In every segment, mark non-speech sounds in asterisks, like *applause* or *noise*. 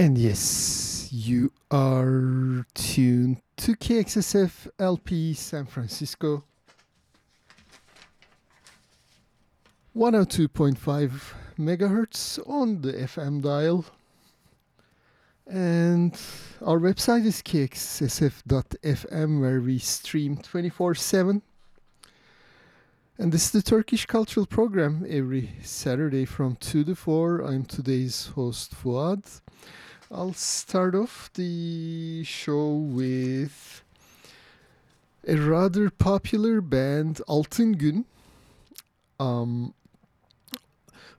And yes, you are tuned to KXSF LP San Francisco. 102.5 megahertz on the FM dial. And our website is kxsf.fm where we stream 24 7. And this is the Turkish Cultural Program every Saturday from 2 to 4. I'm today's host Fuad. I'll start off the show with a rather popular band, Altın Gün. Um,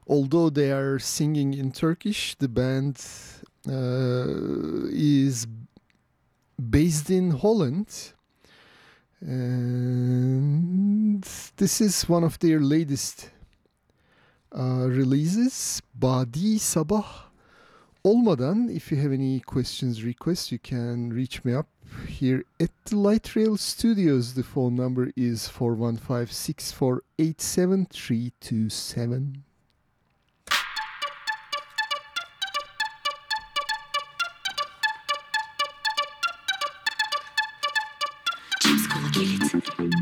although they are singing in Turkish, the band uh, is based in Holland. And this is one of their latest uh, releases, Badi Sabah. Olmadan, if you have any questions, requests, you can reach me up here at the Light Rail Studios. The phone number is 415 648 7327. Cips kola kilit.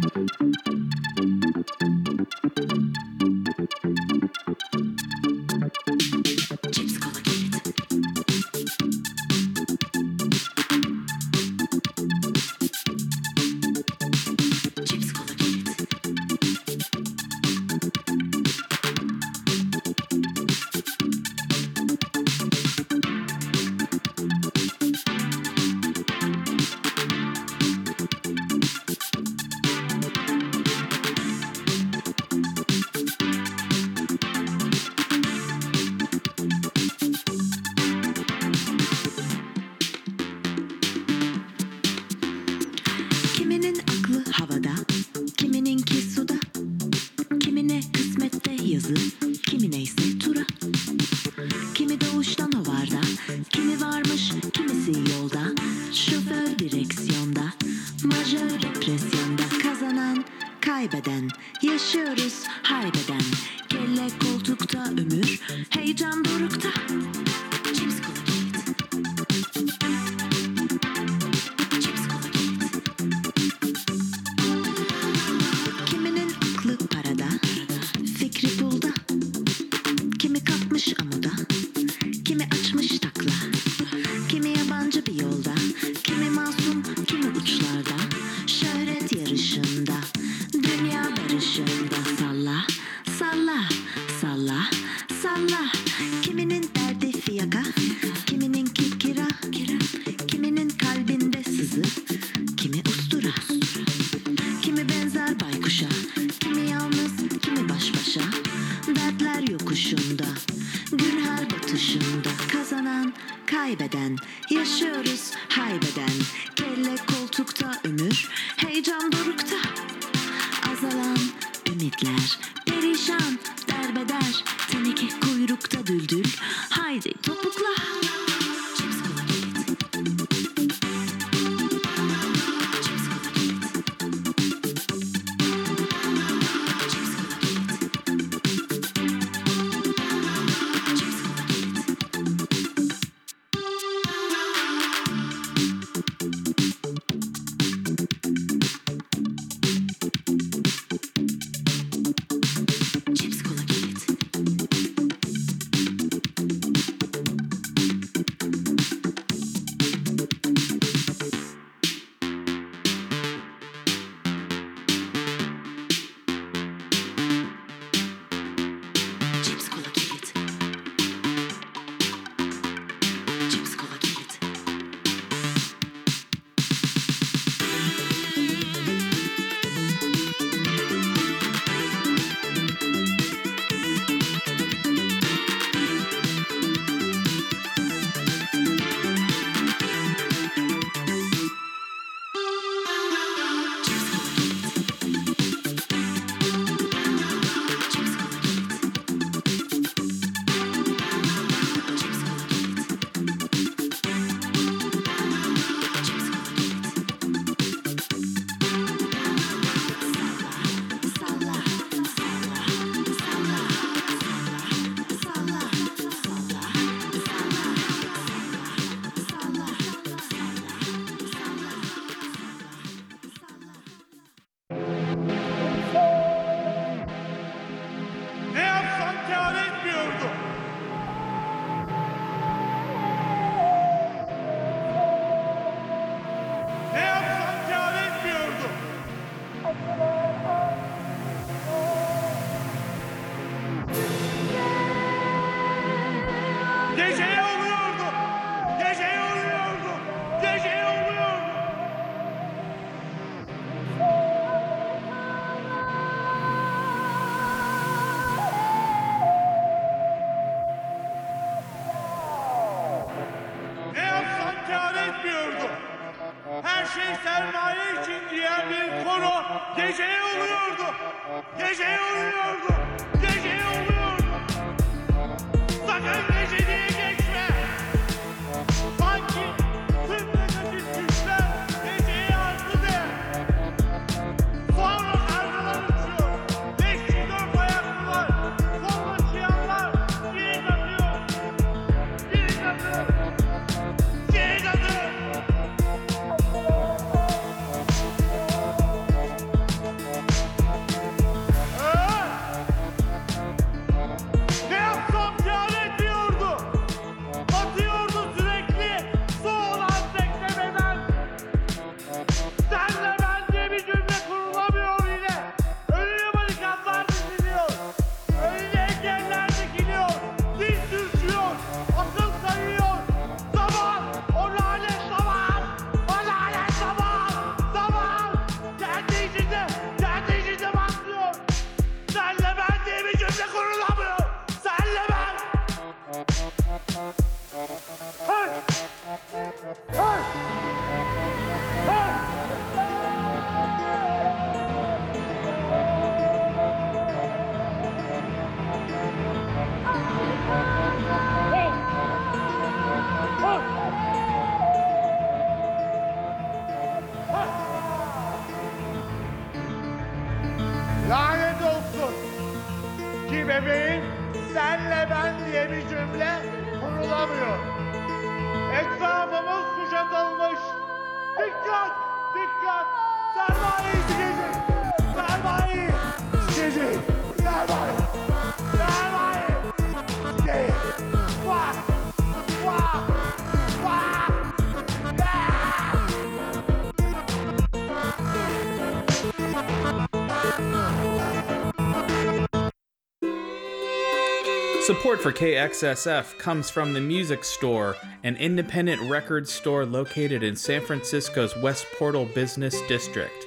For KXSF comes from the Music Store, an independent record store located in San Francisco's West Portal Business District.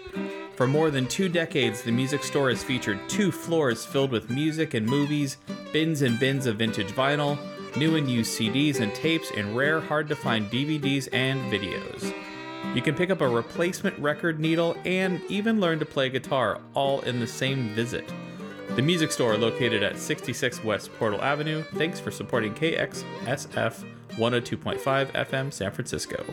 For more than two decades, the Music Store has featured two floors filled with music and movies, bins and bins of vintage vinyl, new and used CDs and tapes, and rare, hard to find DVDs and videos. You can pick up a replacement record needle and even learn to play guitar all in the same visit. The music store located at 66 West Portal Avenue. Thanks for supporting KXSF 102.5 FM San Francisco.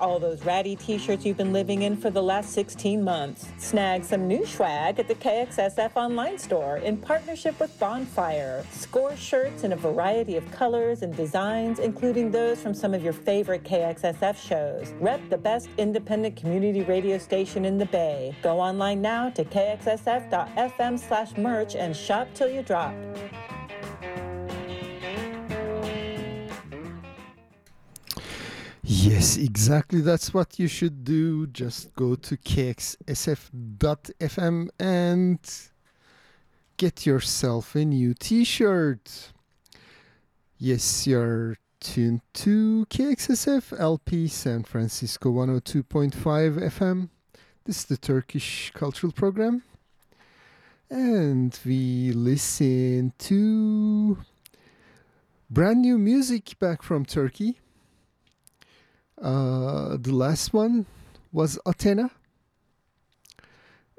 all those ratty t-shirts you've been living in for the last 16 months. Snag some new swag at the KXSF online store in partnership with Bonfire. Score shirts in a variety of colors and designs, including those from some of your favorite KXSF shows. Rep the best independent community radio station in the Bay. Go online now to kxsf.fm slash merch and shop till you drop. Yes, exactly. That's what you should do. Just go to kxsf.fm and get yourself a new t shirt. Yes, you're tuned to KXSF LP San Francisco 102.5 FM. This is the Turkish Cultural Program. And we listen to brand new music back from Turkey. Uh, the last one was Athena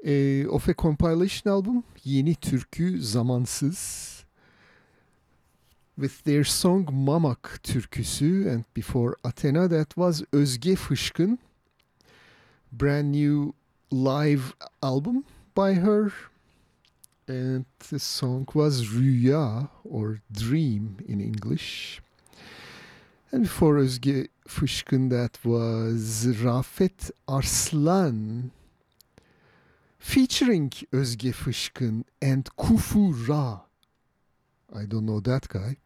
eh, of a compilation album Yeni Türkü Zamansız with their song Mamak türküsü and before Athena that was Özge Fışkın brand new live album by her and the song was Rüya or Dream in English. And before Özge Fışkın that was Rafet Arslan featuring Özge Fışkın and Kufu Ra I don't know that guy.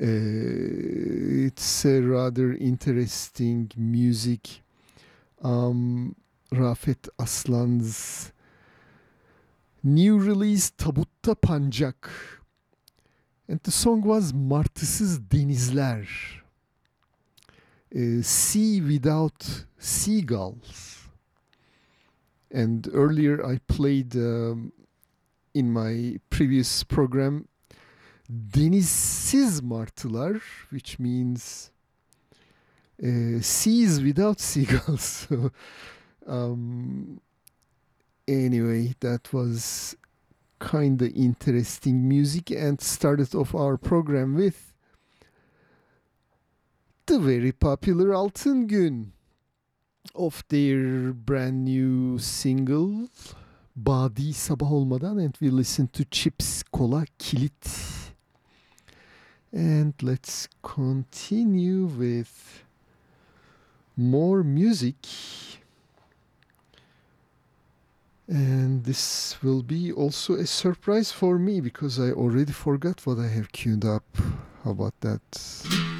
Uh, it's a rather interesting music. Um, Rafet Aslan's new release Tabutta Pancak. And the song was Martısız Denizler. Uh, sea without seagulls. And earlier I played um, in my previous program denizsiz martılar which means uh, seas without *laughs* seagulls so, um, anyway that was kind of interesting music and started off our program with the very popular Altın Gün of their brand new single Badi Sabah Olmadan and we listen to Chips Kola Kilit and let's continue with more music. And this will be also a surprise for me because I already forgot what I have queued up. How about that?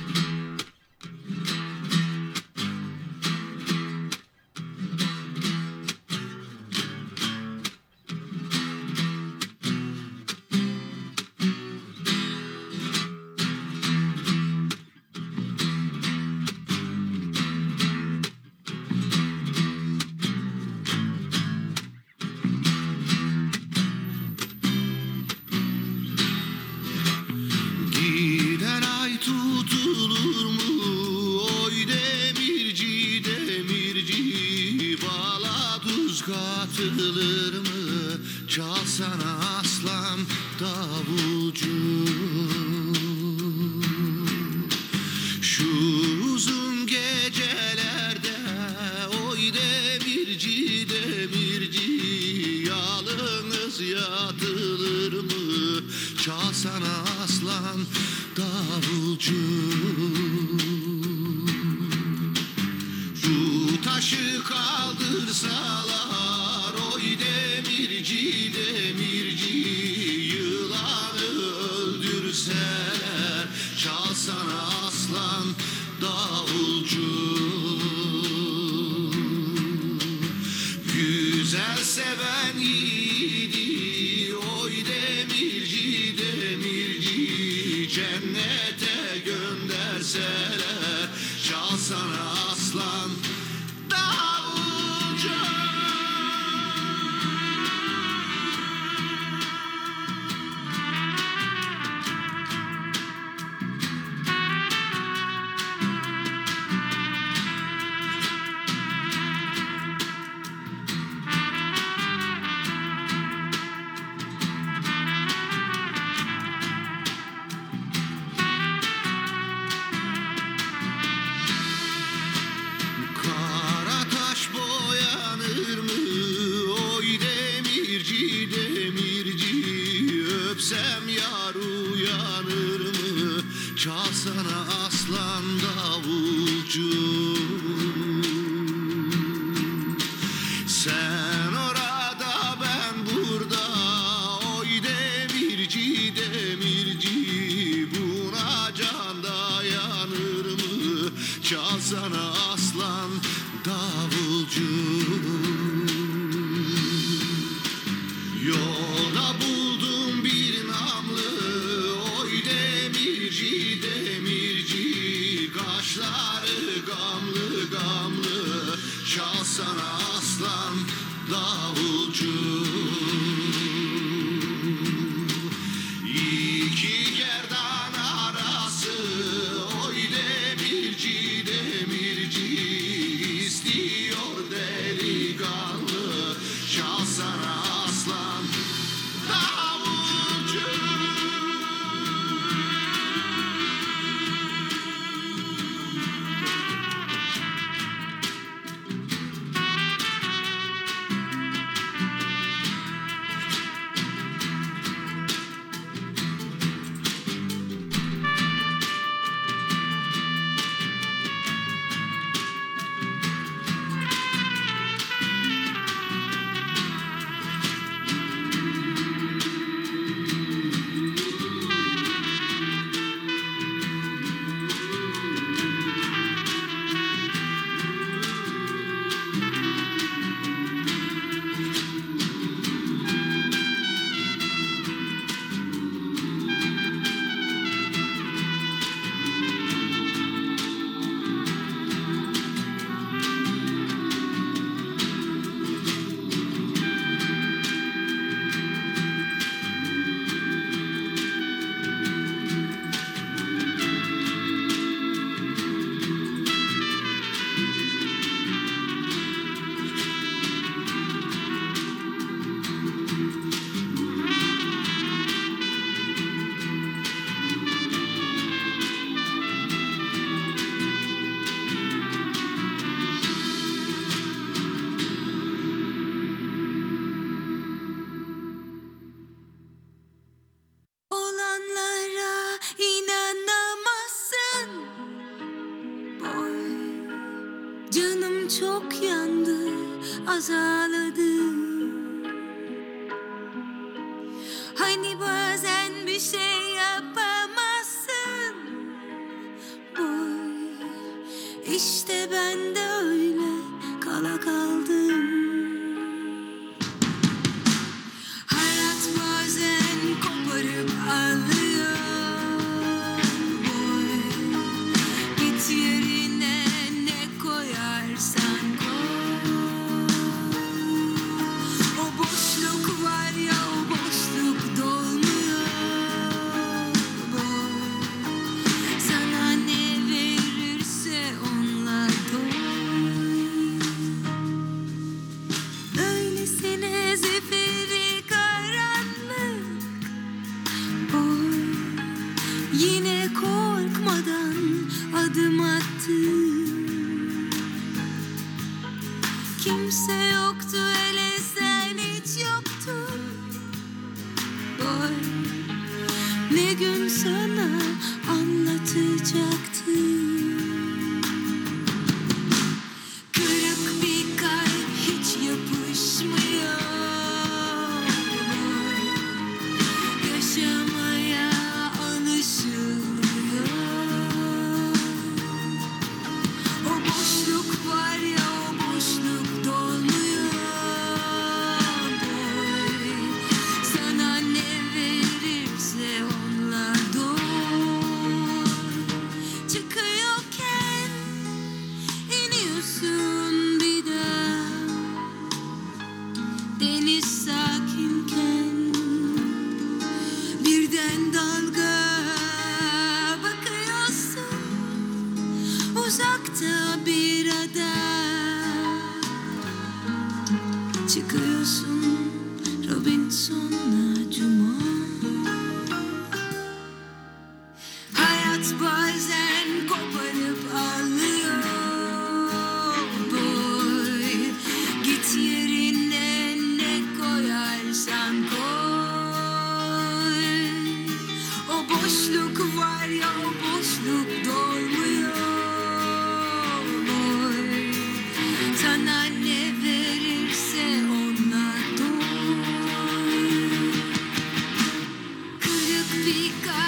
Because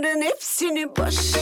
Bunların hepsini boş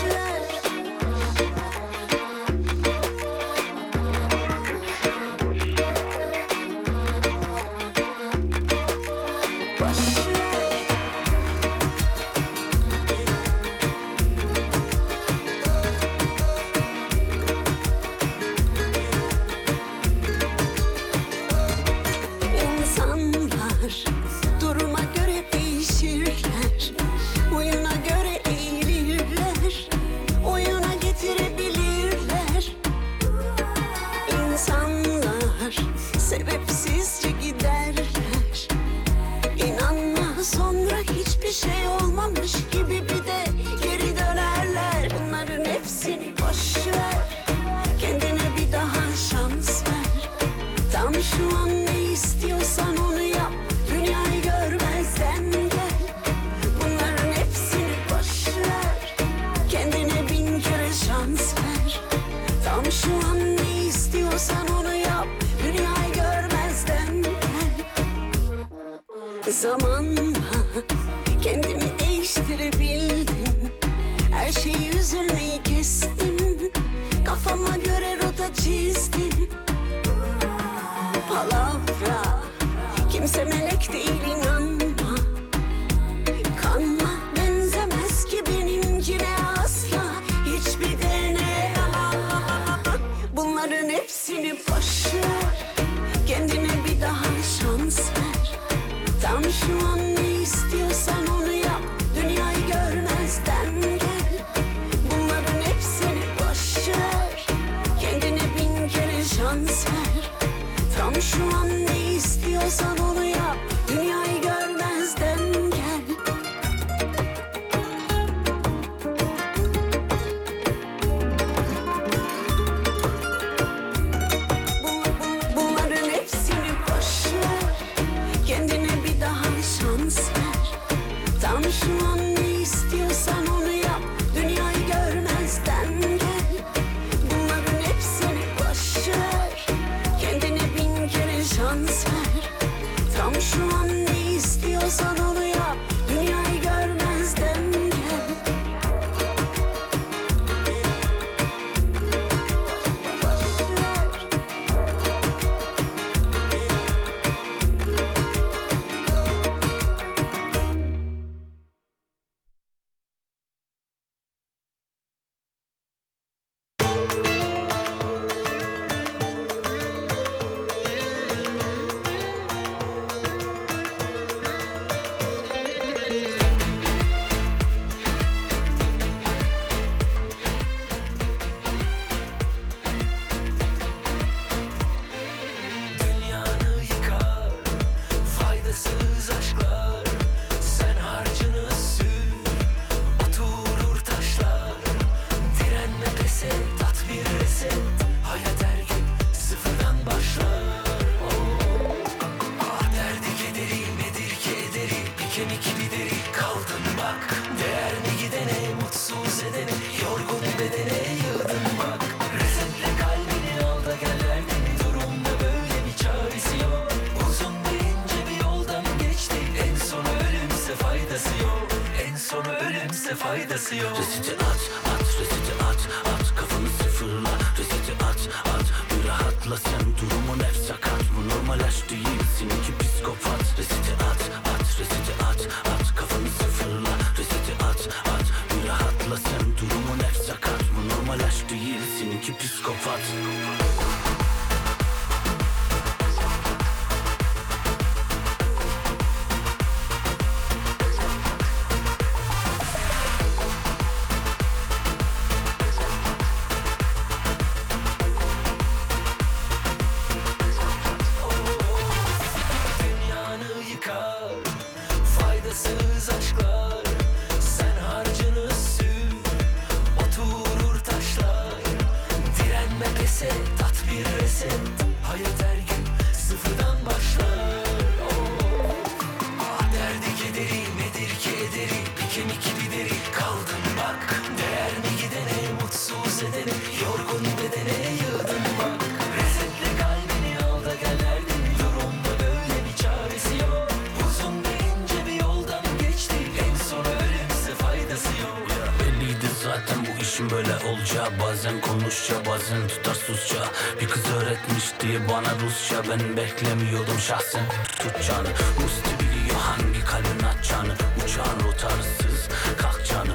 konuşça bazen tutar susça. Bir kız öğretmiş diye bana Rusça. Ben beklemiyordum şahsen. Tutacağını. Musti biliyor hangi kalbin atacağını. Uçağın rotarsız kalkacağını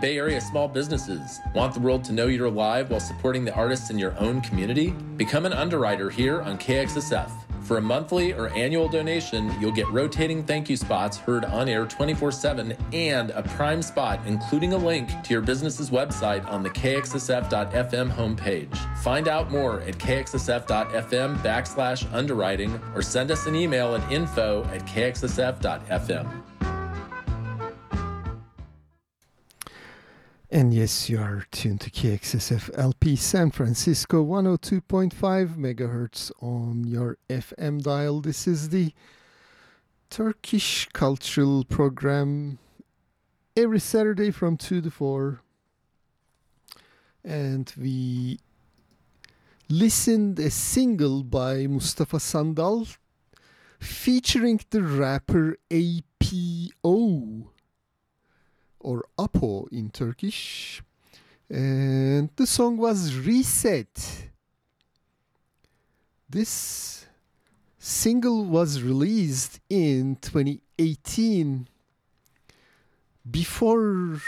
Bay Area small businesses. Want the world to know you're alive while supporting the artists in your own community? Become an underwriter here on KXSF. For a monthly or annual donation, you'll get rotating thank you spots heard on air 24 7 and a prime spot, including a link to your business's website on the KXSF.FM homepage. Find out more at KXSF.FM backslash underwriting or send us an email at info at KXSF.FM. And yes, you are tuned to KXSF LP San Francisco 102.5 megahertz on your FM dial. This is the Turkish cultural program every Saturday from 2 to 4. And we listened a single by Mustafa Sandal featuring the rapper APO or Apo in Turkish. And the song was Reset. This single was released in 2018 before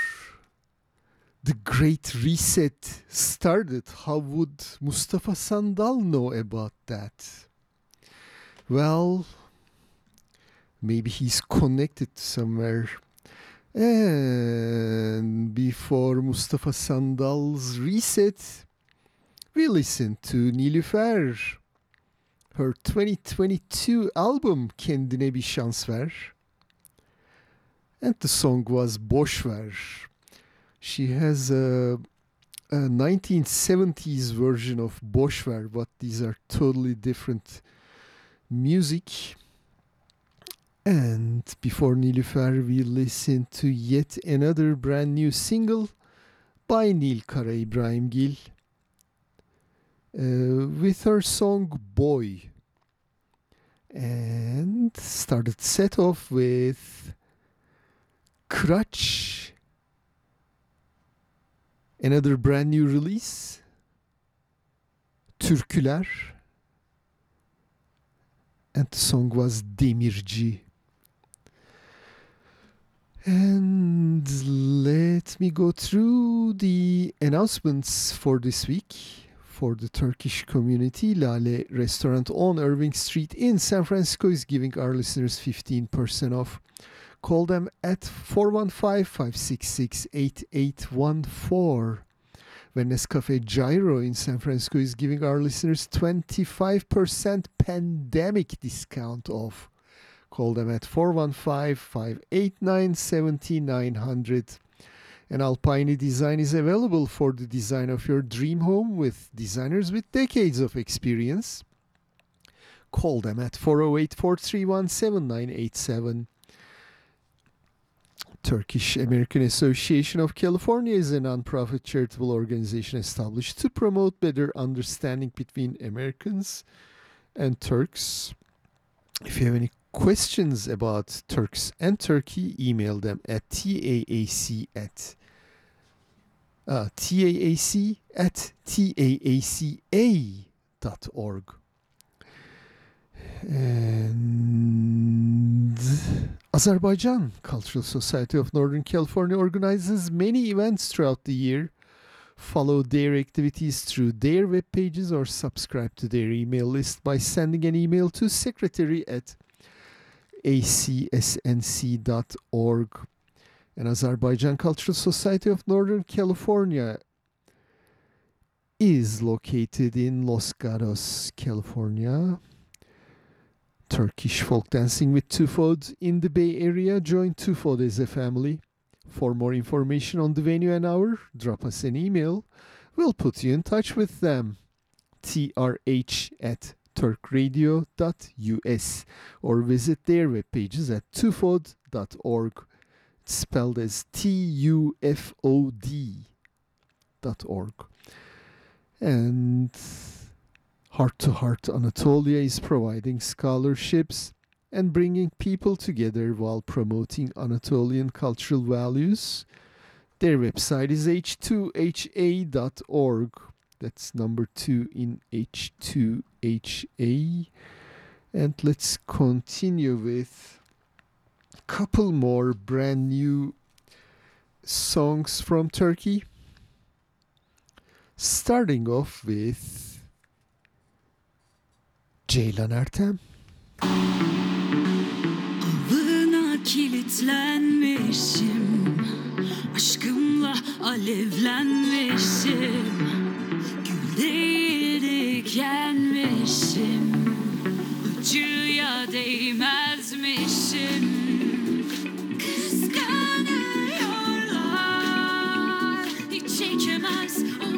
the Great Reset started. How would Mustafa Sandal know about that? Well, maybe he's connected somewhere. And before Mustafa Sandal's reset, we listened to Nilüfer, her 2022 album Kendine Bir Şans Ver. And the song was Boş Ver. She has a, a 1970s version of Boş Ver, but these are totally different music. And before Nilüfer, we listened to yet another brand new single by Nil Karaibrahimgil uh, with her song Boy. And started set off with Kraç, another brand new release, Türküler, and the song was Demirci. And let me go through the announcements for this week for the Turkish community. Lale restaurant on Irving Street in San Francisco is giving our listeners 15% off. Call them at 415 566 8814. When Nescafe Gyro in San Francisco is giving our listeners 25% pandemic discount off. Call them at 415 589 7900. And Alpine Design is available for the design of your dream home with designers with decades of experience. Call them at 408 431 7987. Turkish American Association of California is a nonprofit charitable organization established to promote better understanding between Americans and Turks. If you have any questions about Turks and Turkey, email them at taac at uh, taac at taaca.org. And Azerbaijan Cultural Society of Northern California organizes many events throughout the year. Follow their activities through their web pages or subscribe to their email list by sending an email to secretary at acsnc.org and Azerbaijan Cultural Society of Northern California is located in Los Gatos, California. Turkish folk dancing with Tufod in the Bay Area. Join Tufod as a family. For more information on the venue and hour, drop us an email. We'll put you in touch with them. trh at turkradio.us or visit their webpages at tufod.org, spelled as T U F O D.org. And Heart to Heart Anatolia is providing scholarships and bringing people together while promoting Anatolian cultural values. Their website is h2ha.org. That's number two in H2 HA. And let's continue with a couple more brand new songs from Turkey. Starting off with Ceylan Ertem. Kilitlenmişim Aşkımla alevlenmişim Gül değil değmezmişim Acıya değmezmişim. Kıskanıyorlar. Hiç çekemez. o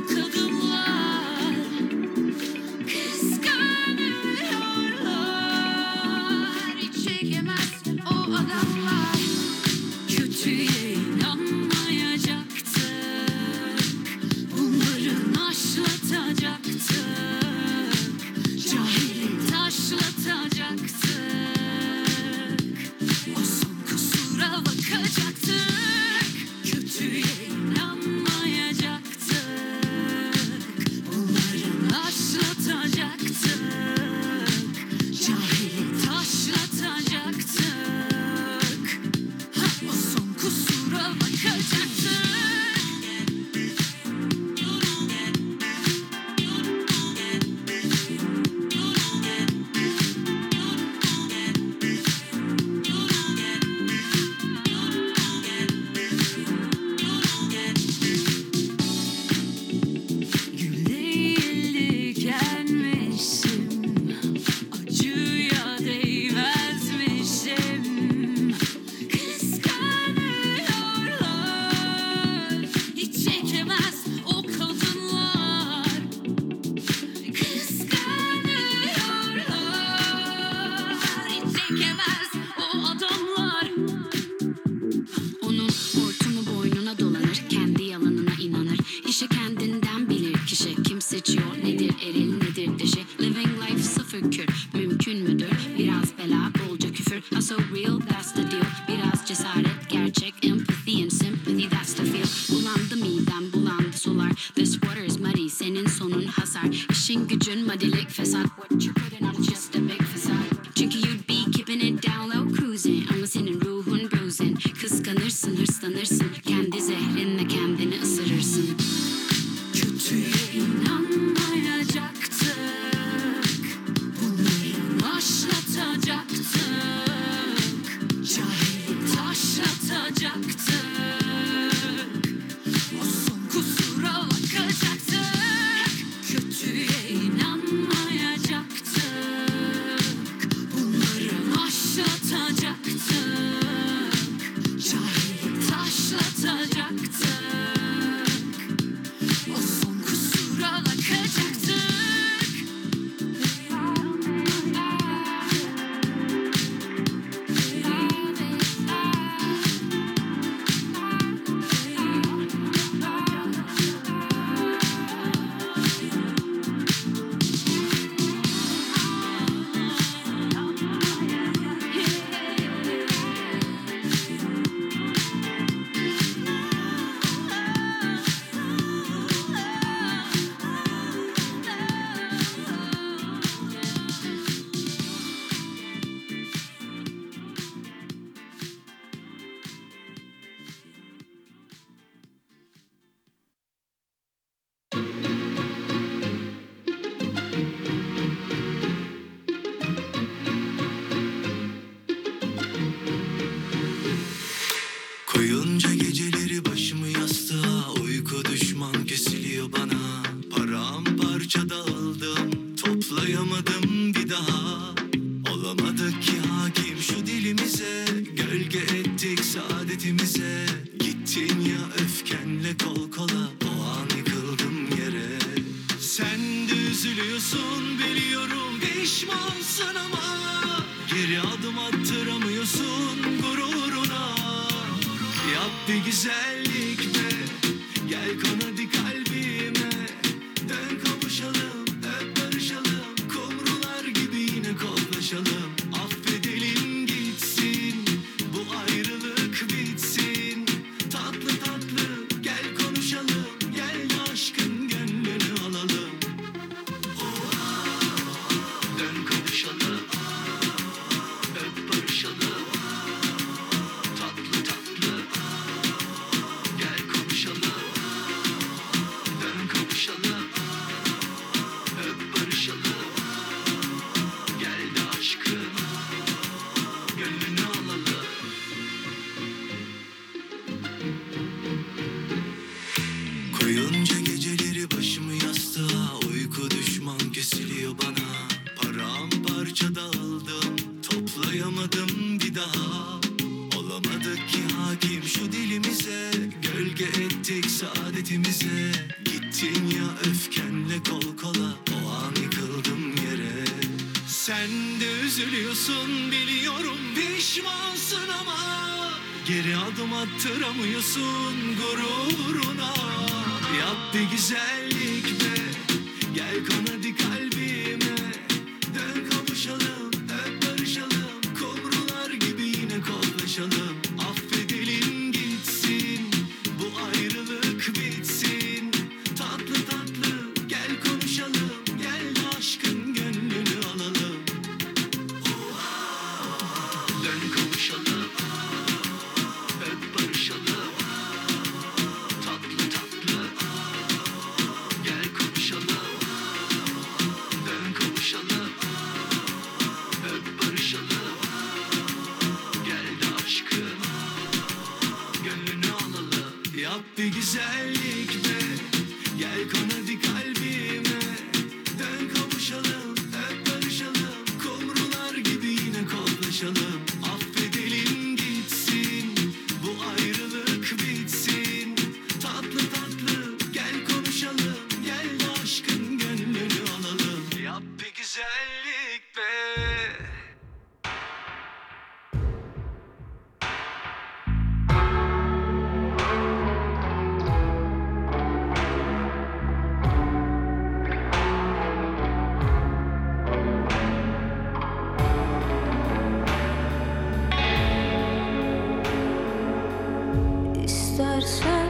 istersen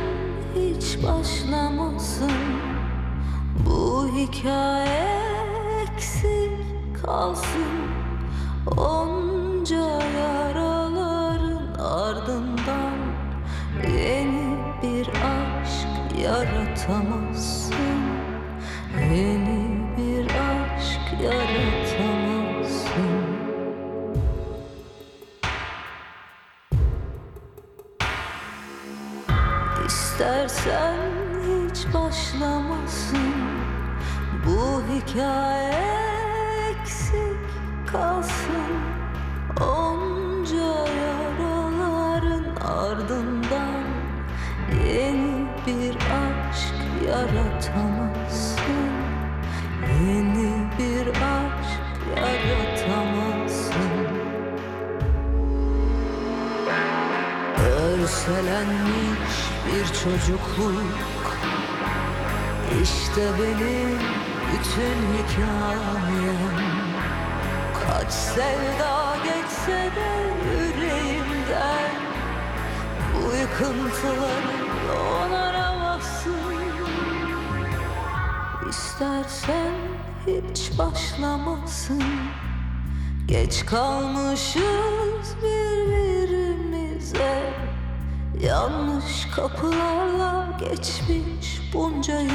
hiç başlamasın. Bu hikaye eksik kalsın. Onca yaraların ardından Yeni bir aşk yaratamam. hikaye eksik kalsın Onca yaraların ardından Yeni bir aşk yaratamazsın. Yeni bir aşk yaratamazsın. Örselenmiş bir çocukluk İşte benim bütün hikayem Kaç sevda geçse de yüreğimden Bu yıkıntıları onaramazsın İstersen hiç başlamasın. Geç kalmışız birbirimize. Yanlış kapılarla geçmiş bunca yıl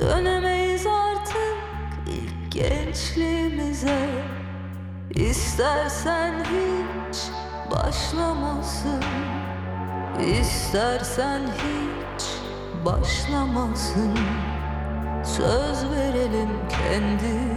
Dönemeyiz gençliğimize İstersen hiç başlamasın. İstersen hiç başlamasın. Söz verelim kendimize.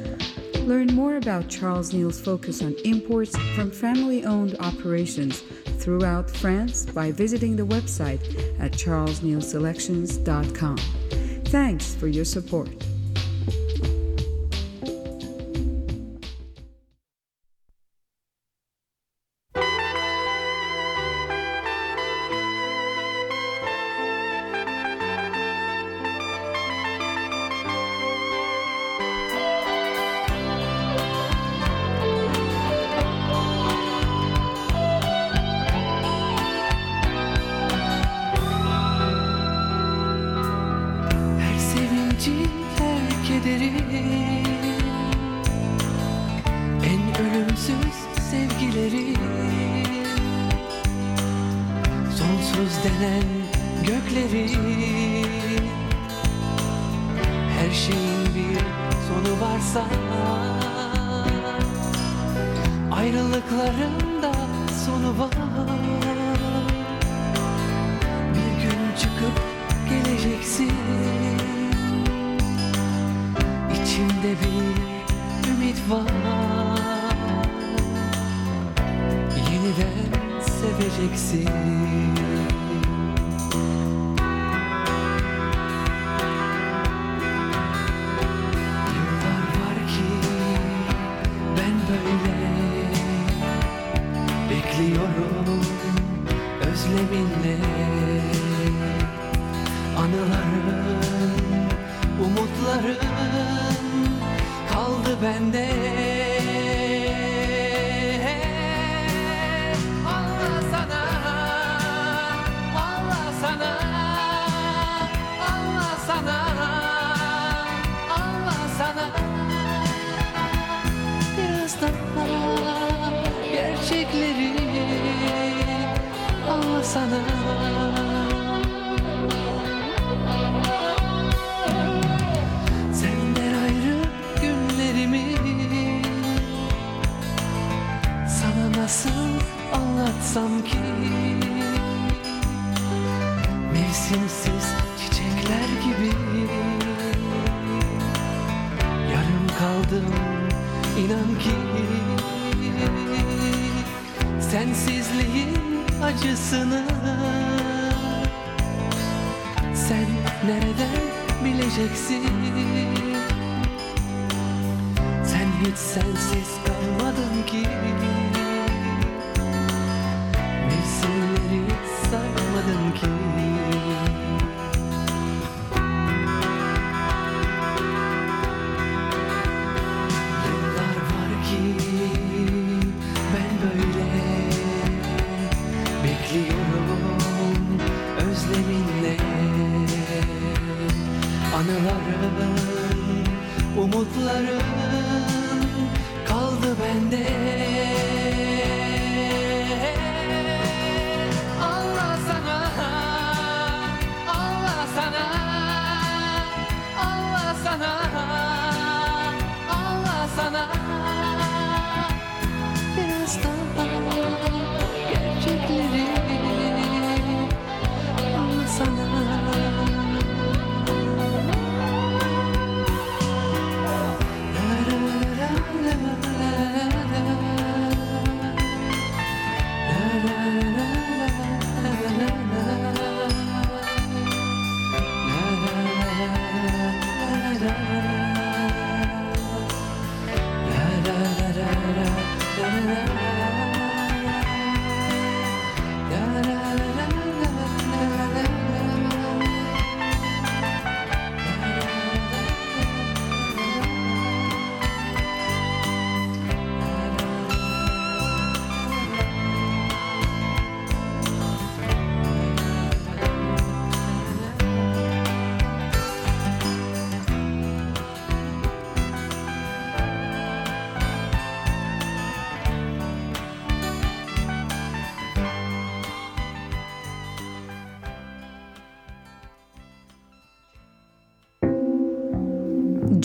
Learn more about Charles Neal's focus on imports from family owned operations throughout France by visiting the website at charlesnealselections.com. Thanks for your support.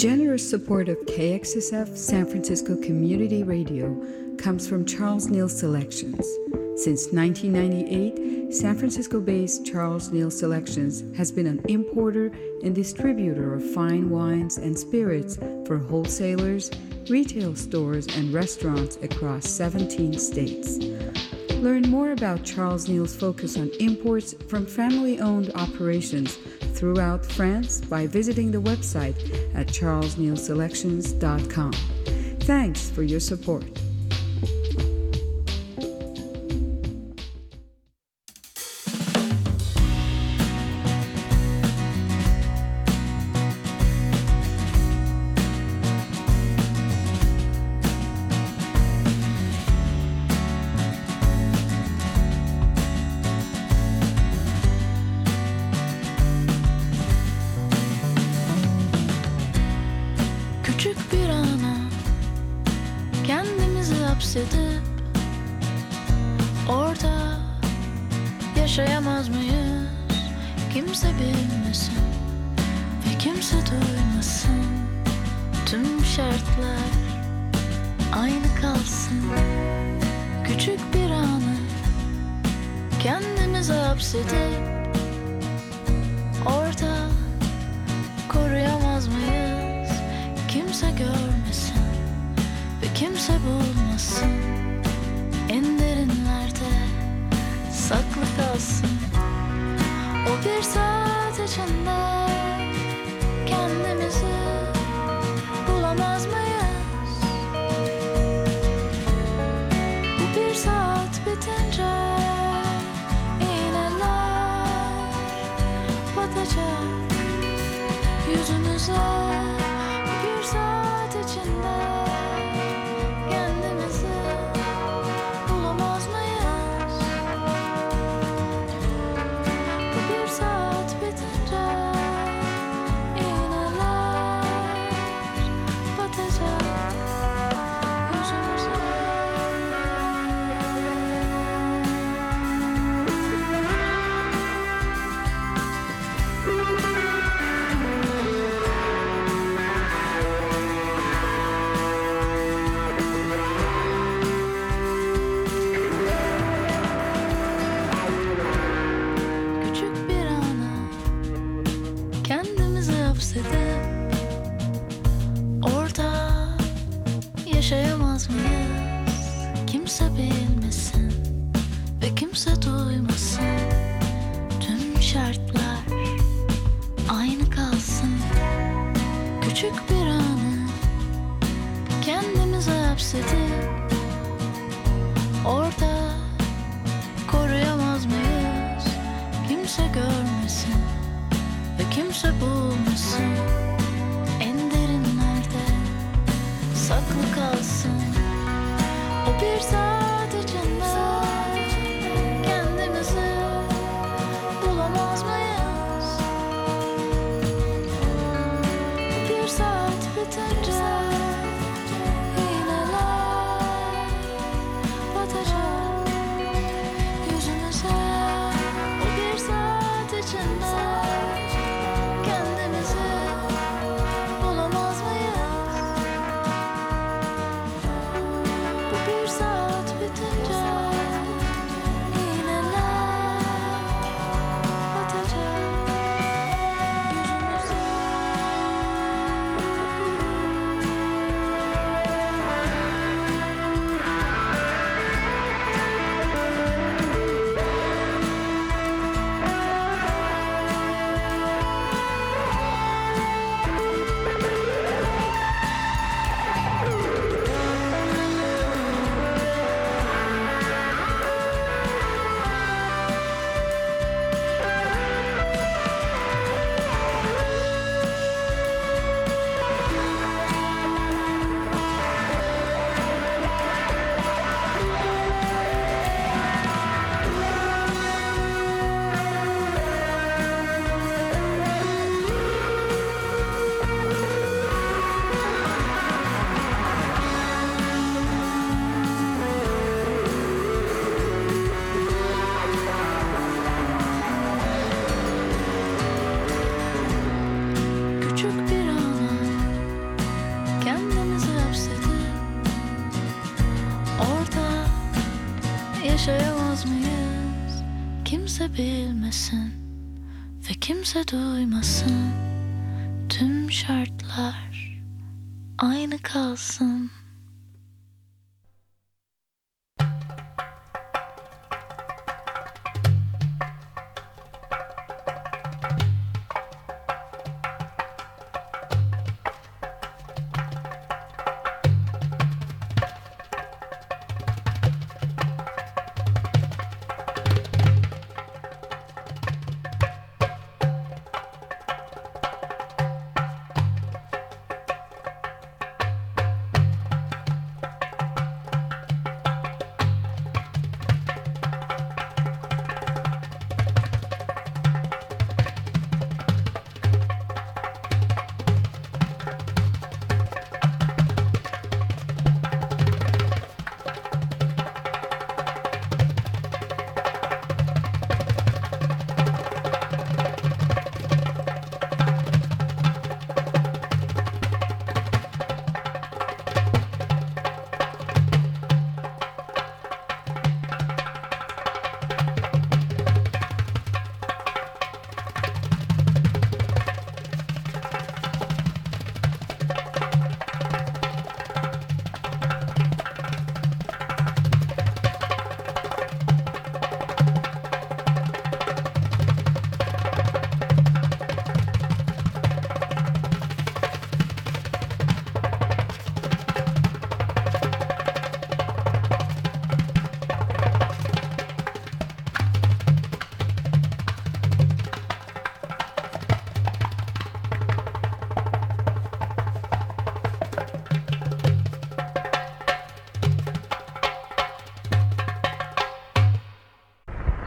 Generous support of KXSF San Francisco Community Radio comes from Charles Neal Selections. Since 1998, San Francisco based Charles Neal Selections has been an importer and distributor of fine wines and spirits for wholesalers, retail stores, and restaurants across 17 states. Learn more about Charles Neal's focus on imports from family owned operations throughout France by visiting the website at charlesnealselections.com. Thanks for your support.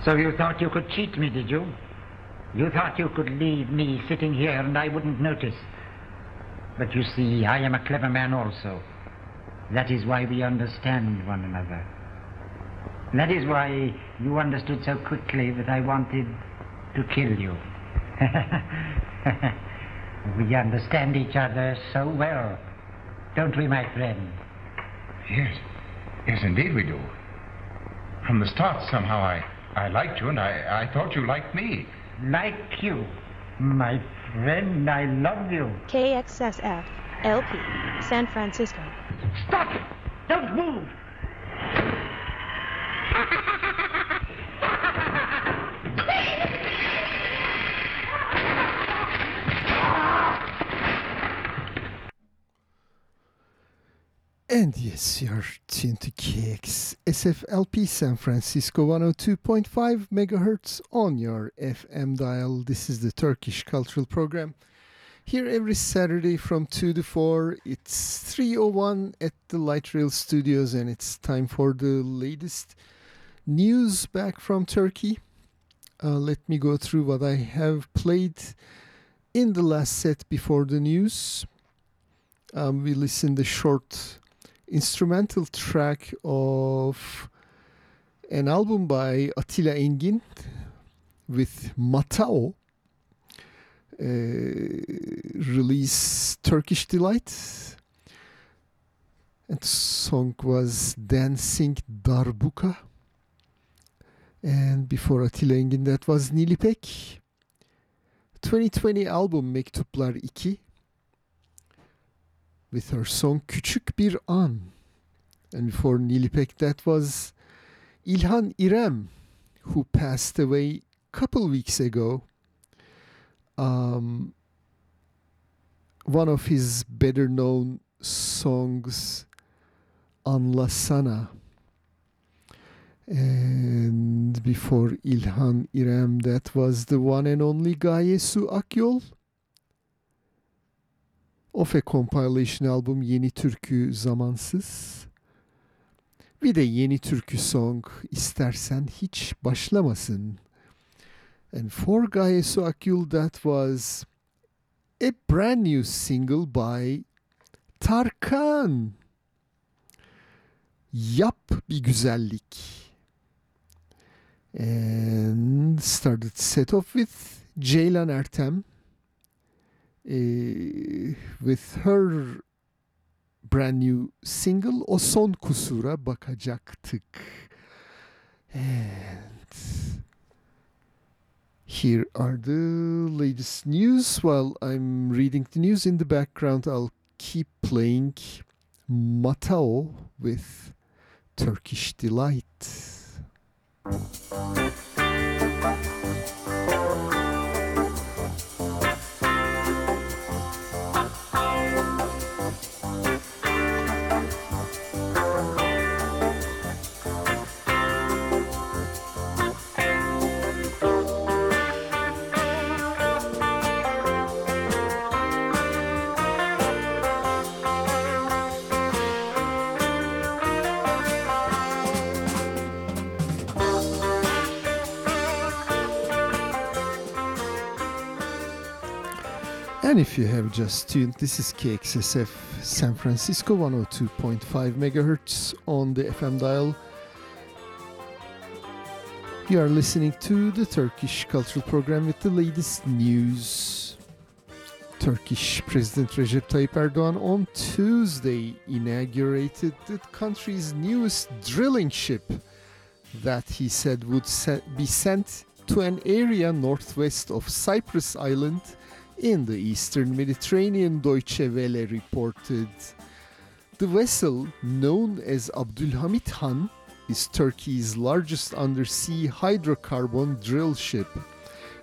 So you thought you could cheat me, did you? You thought you could leave me sitting here and I wouldn't notice. But you see, I am a clever man also. That is why we understand one another. That is why you understood so quickly that I wanted to kill you. *laughs* we understand each other so well, don't we, my friend? Yes. Yes, indeed we do. From the start, somehow, I, I liked you, and I, I thought you liked me. Like you, my friend, I love you. KXSF LP San Francisco. Stop! Don't move! And yes, you're tuned to KX SFLP San Francisco 102.5 megahertz on your FM dial. This is the Turkish Cultural Program. Here every Saturday from 2 to 4. It's 301 at the Light Rail Studios, and it's time for the latest news back from Turkey. Uh, let me go through what I have played in the last set before the news. Um, we listened a short instrumental track of an album by Attila Engin with Matao. Uh, release Turkish Delight. And the song was Dancing Darbuka. And before Attila Engin that was Nilipek. 2020 album Mektuplar 2 with her song Küçük Bir An. And before Nilipek, that was İlhan İrem, who passed away a couple weeks ago. Um, one of his better known songs, Anlasana. And before İlhan İrem, that was the one and only Gaye Su Akyol of a compilation album Yeni Türkü Zamansız. Bir de yeni türkü song istersen hiç başlamasın. And for Gaye Su Akyol that was a brand new single by Tarkan. Yap bir güzellik. And started set off with Ceylan Ertem Uh, with her brand new single O Son Kusura Bakacaktık. And Here are the latest news. While I'm reading the news in the background, I'll keep playing Matao with Turkish Delight. And if you have just tuned, this is KXSF San Francisco 102.5 megahertz on the FM dial. You are listening to the Turkish Cultural Program with the latest news. Turkish President Recep Tayyip Erdogan on Tuesday inaugurated the country's newest drilling ship that he said would be sent to an area northwest of Cyprus Island in the eastern Mediterranean, Deutsche Welle reported. The vessel, known as Abdülhamit Han, is Turkey's largest undersea hydrocarbon drill ship.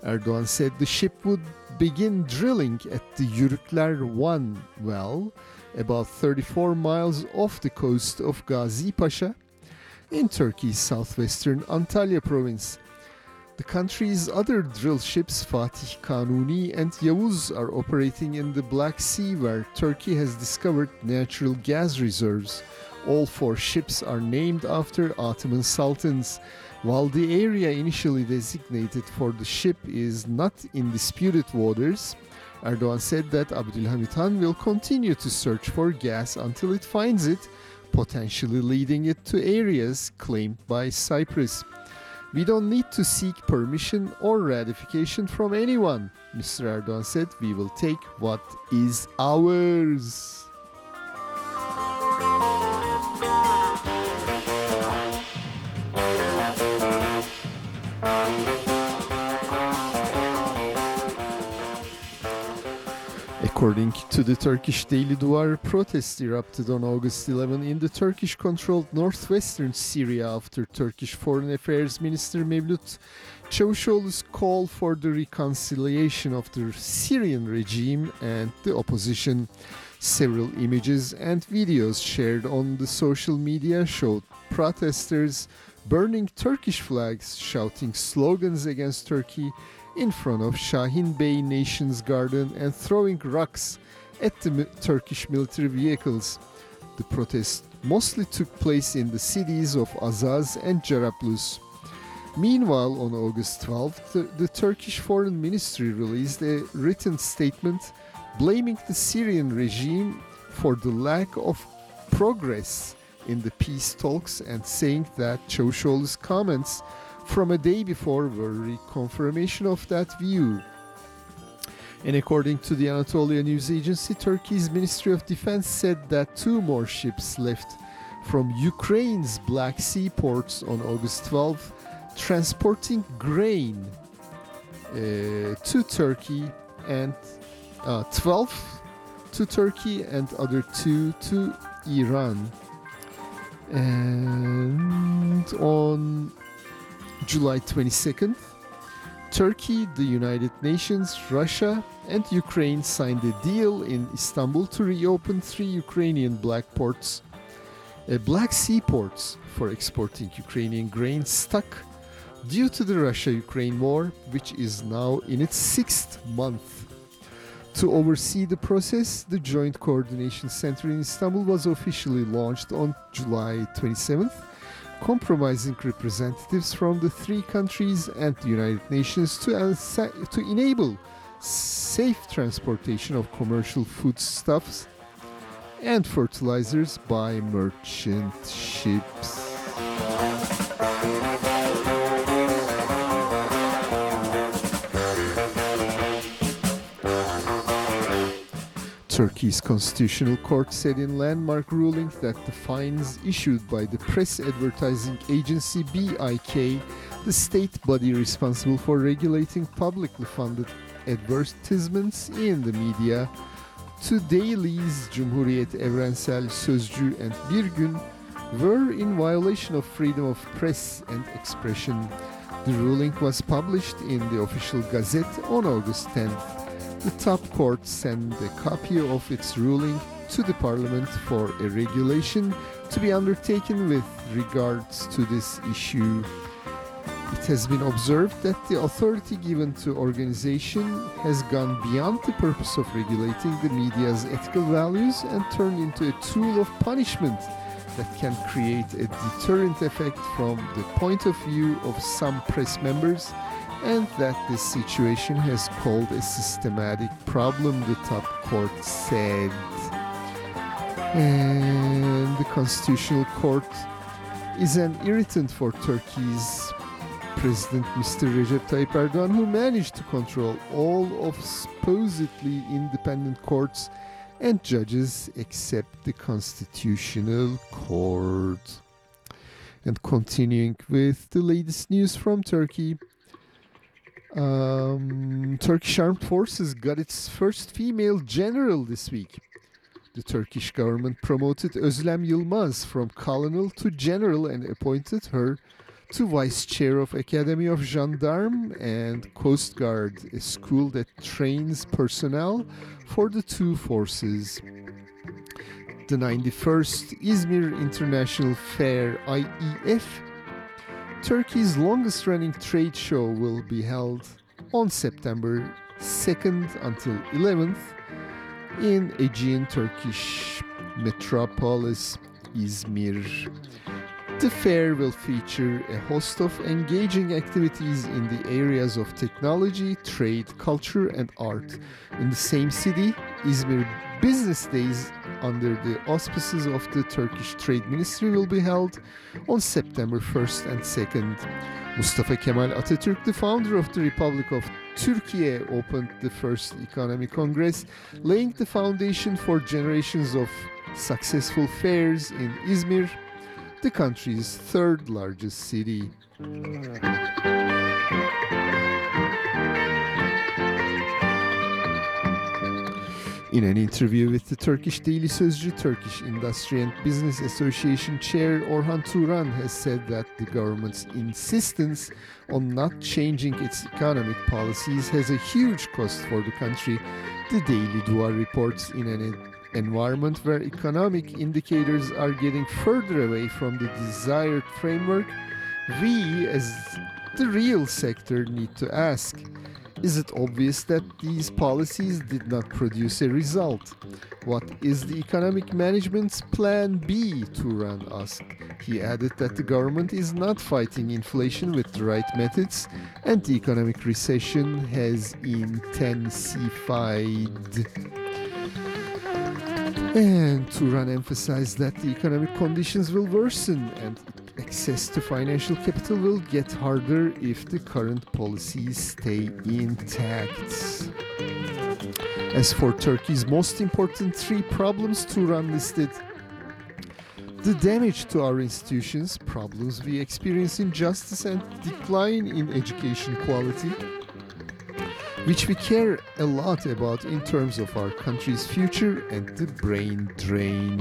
Erdogan said the ship would begin drilling at the Yürükler 1 well, about 34 miles off the coast of Gazi Pasha, in Turkey's southwestern Antalya province. The country's other drill ships, Fatih Kanuni and Yavuz, are operating in the Black Sea where Turkey has discovered natural gas reserves. All four ships are named after Ottoman sultans. While the area initially designated for the ship is not in disputed waters, Erdogan said that Abdülhamit Han will continue to search for gas until it finds it, potentially leading it to areas claimed by Cyprus. We don't need to seek permission or ratification from anyone, Mr. Erdogan said. We will take what is ours. According to the Turkish Daily Duvar, protests erupted on August 11 in the Turkish controlled northwestern Syria after Turkish Foreign Affairs Minister Mevlut Çavuşoğlu's call for the reconciliation of the Syrian regime and the opposition. Several images and videos shared on the social media showed protesters burning Turkish flags, shouting slogans against Turkey in front of Shahin Bey Nation's Garden and throwing rocks at the Turkish military vehicles. The protest mostly took place in the cities of Azaz and Jarablus. Meanwhile, on August 12th, the, the Turkish Foreign Ministry released a written statement blaming the Syrian regime for the lack of progress in the peace talks and saying that Çavuşoğlu's comments from a day before were reconfirmation of that view. And according to the Anatolia News Agency, Turkey's Ministry of Defense said that two more ships left from Ukraine's Black Sea ports on August 12, transporting grain uh, to Turkey and uh, 12 to Turkey and other two to Iran. And on July 22nd, Turkey, the United Nations, Russia, and Ukraine signed a deal in Istanbul to reopen three Ukrainian black ports, uh, Black Sea ports, for exporting Ukrainian grain stuck due to the Russia-Ukraine war, which is now in its sixth month. To oversee the process, the Joint Coordination Center in Istanbul was officially launched on July 27th, compromising representatives from the three countries and the United Nations to, to enable safe transportation of commercial foodstuffs and fertilizers by merchant ships. Turkey's constitutional court said in landmark ruling that the fines issued by the press advertising agency BIK, the state body responsible for regulating publicly funded advertisements in the media, to dailies Cumhuriyet Evrensel Sözcü and Bir Gün were in violation of freedom of press and expression. The ruling was published in the official Gazette on August 10th. The top court sent a copy of its ruling to the parliament for a regulation to be undertaken with regards to this issue. It has been observed that the authority given to organization has gone beyond the purpose of regulating the media's ethical values and turned into a tool of punishment that can create a deterrent effect from the point of view of some press members and that this situation has called a systematic problem, the top court said. And the Constitutional Court is an irritant for Turkey's President Mr. Recep Tayyip Erdogan, who managed to control all of supposedly independent courts and judges except the Constitutional Court. And continuing with the latest news from Turkey. Um, Turkish Armed Forces got its first female general this week. The Turkish government promoted Özlem Yılmaz from colonel to general and appointed her to vice chair of Academy of Gendarme and Coast Guard, a school that trains personnel for the two forces. The 91st Izmir International Fair IEF Turkey's longest running trade show will be held on September 2nd until 11th in Aegean Turkish metropolis Izmir. The fair will feature a host of engaging activities in the areas of technology, trade, culture, and art. In the same city, Izmir Business Days, under the auspices of the Turkish Trade Ministry, will be held on September 1st and 2nd. Mustafa Kemal Atatürk, the founder of the Republic of Turkey, opened the first economic congress, laying the foundation for generations of successful fairs in Izmir, the country's third largest city. In an interview with the Turkish Daily Sözcü, Turkish Industry and Business Association Chair Orhan Turan has said that the government's insistence on not changing its economic policies has a huge cost for the country. The Daily Duvar reports in an environment where economic indicators are getting further away from the desired framework, we as the real sector need to ask is it obvious that these policies did not produce a result? What is the economic management's plan B? Turan asked. He added that the government is not fighting inflation with the right methods and the economic recession has intensified. And Turan emphasized that the economic conditions will worsen and access to financial capital will get harder if the current policies stay intact. As for Turkey's most important three problems, Turan listed the damage to our institutions, problems we experience in justice, and decline in education quality, which we care a lot about in terms of our country's future and the brain drain.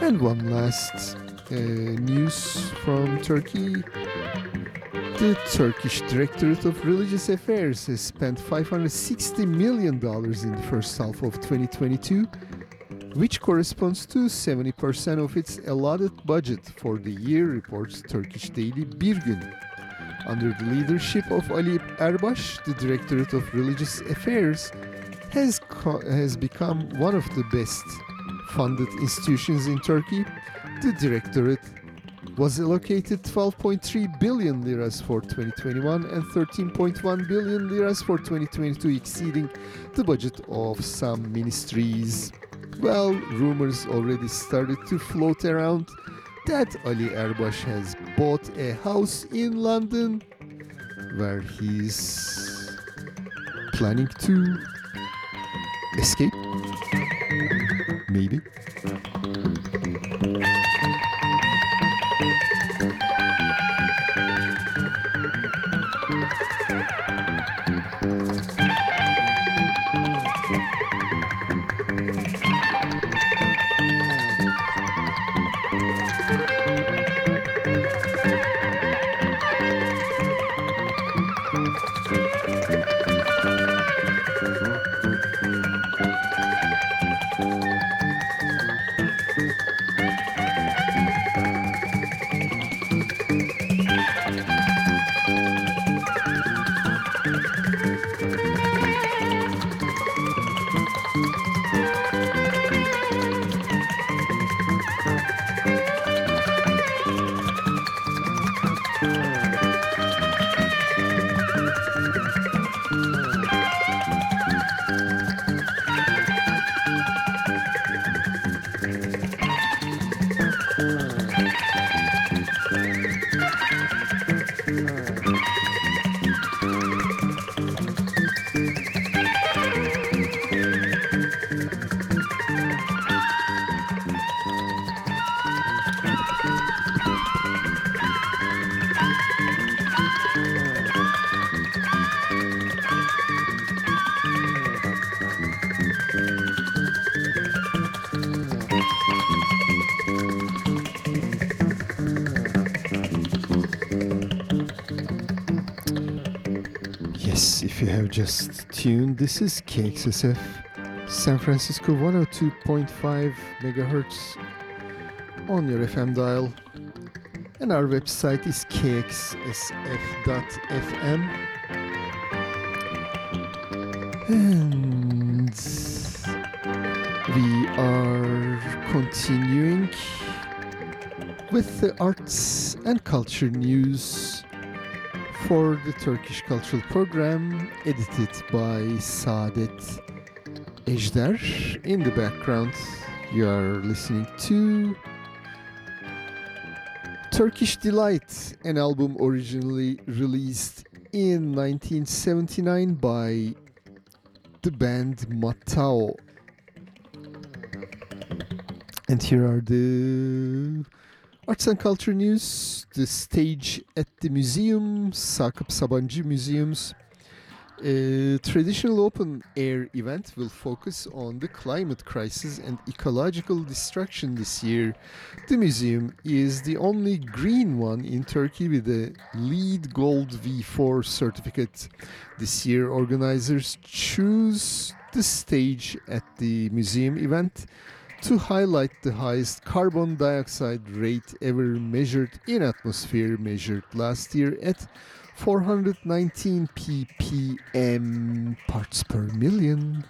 And one last uh, news from Turkey. The Turkish Directorate of Religious Affairs has spent $560 million in the first half of 2022, which corresponds to 70% of its allotted budget for the year, reports Turkish daily Bir Gün. Under the leadership of Ali Erbash, the Directorate of Religious Affairs has, co- has become one of the best funded institutions in Turkey. The Directorate was allocated 12.3 billion liras for 2021 and 13.1 billion liras for 2022, exceeding the budget of some ministries. Well, rumors already started to float around that Ali Erbash has bought a house in London where he's planning to Escape? Maybe. Tuned, this is KXSF San Francisco 102.5 megahertz on your FM dial, and our website is kxsf.fm. And we are continuing with the arts and culture news for the Turkish Cultural Program, edited by Saadet Ejder. In the background, you are listening to Turkish Delight, an album originally released in 1979 by the band Matao. And here are the Arts and Culture News, the stage at the museum, Sakıp Sabancı Museums. A traditional open air event will focus on the climate crisis and ecological destruction this year. The museum is the only green one in Turkey with a LEED Gold V4 certificate. This year, organizers choose the stage at the museum event to highlight the highest carbon dioxide rate ever measured in atmosphere measured last year at 419 ppm parts per million.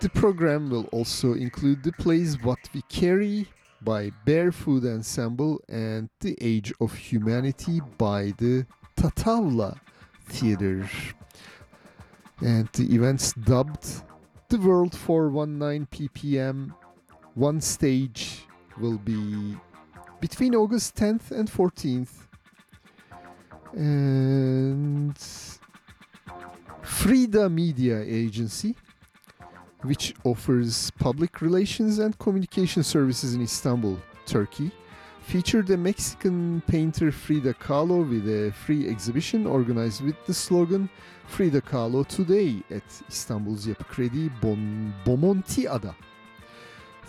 The program will also include the plays What We Carry by Barefoot Ensemble and The Age of Humanity by the Tatavla Theater. And the events dubbed the World 419 ppm one stage will be between August 10th and 14th. And Frida Media Agency, which offers public relations and communication services in Istanbul, Turkey, featured a Mexican painter Frida Kahlo with a free exhibition organized with the slogan Frida Kahlo Today at Istanbul's Yapı Kredi bon- Bomonti Ada.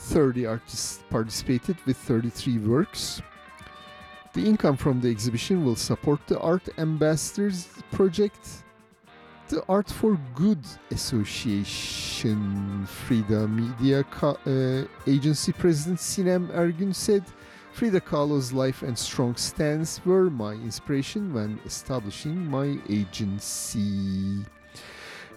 30 artists participated with 33 works. The income from the exhibition will support the Art Ambassadors project, the Art for Good Association. Frida Media uh, Agency President Sinem Ergün said, Frida Kahlo's life and strong stance were my inspiration when establishing my agency.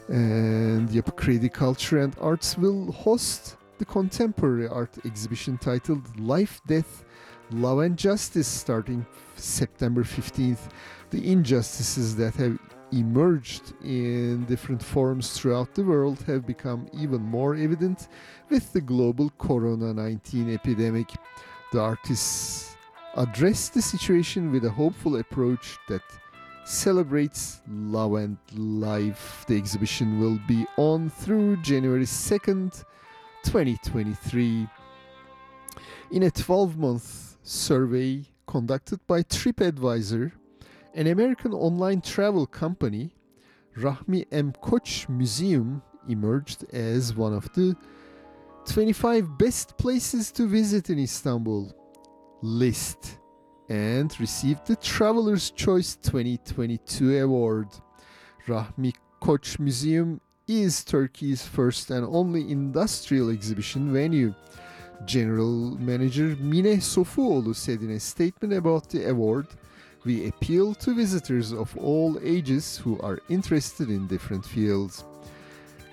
And Yapı Kredi Culture and Arts will host the contemporary art exhibition titled Life, Death, Love and Justice starting September 15th. The injustices that have emerged in different forms throughout the world have become even more evident with the global Corona 19 epidemic. The artists address the situation with a hopeful approach that celebrates love and life. The exhibition will be on through January 2nd, 2023. In a 12 month survey conducted by TripAdvisor, an American online travel company, Rahmi M. Koç Museum emerged as one of the 25 best places to visit in Istanbul list and received the Traveler's Choice 2022 award. Rahmi Koç Museum is Turkey's first and only industrial exhibition venue. General Manager Mine Sofuoğlu said in a statement about the award, we appeal to visitors of all ages who are interested in different fields.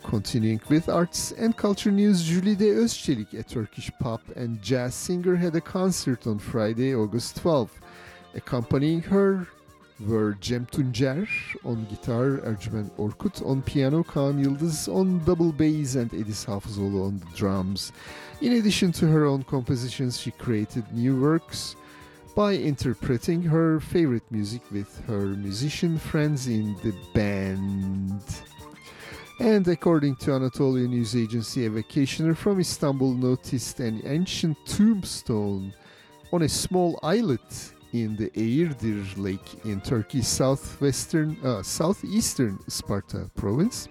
Continuing with arts and culture news, Jülide Özçelik, a Turkish pop and jazz singer, had a concert on Friday, August 12. Accompanying her were Cem Tuncer on guitar, Ercüment Orkut on piano, Kaan Yıldız on double bass, and Edis Hafızoğlu on the drums. In addition to her own compositions, she created new works by interpreting her favorite music with her musician friends in the band. And according to Anatolia News Agency, a vacationer from Istanbul noticed an ancient tombstone on a small islet in the Eğirdir Lake in Turkey's southwestern, uh, southeastern Isparta province.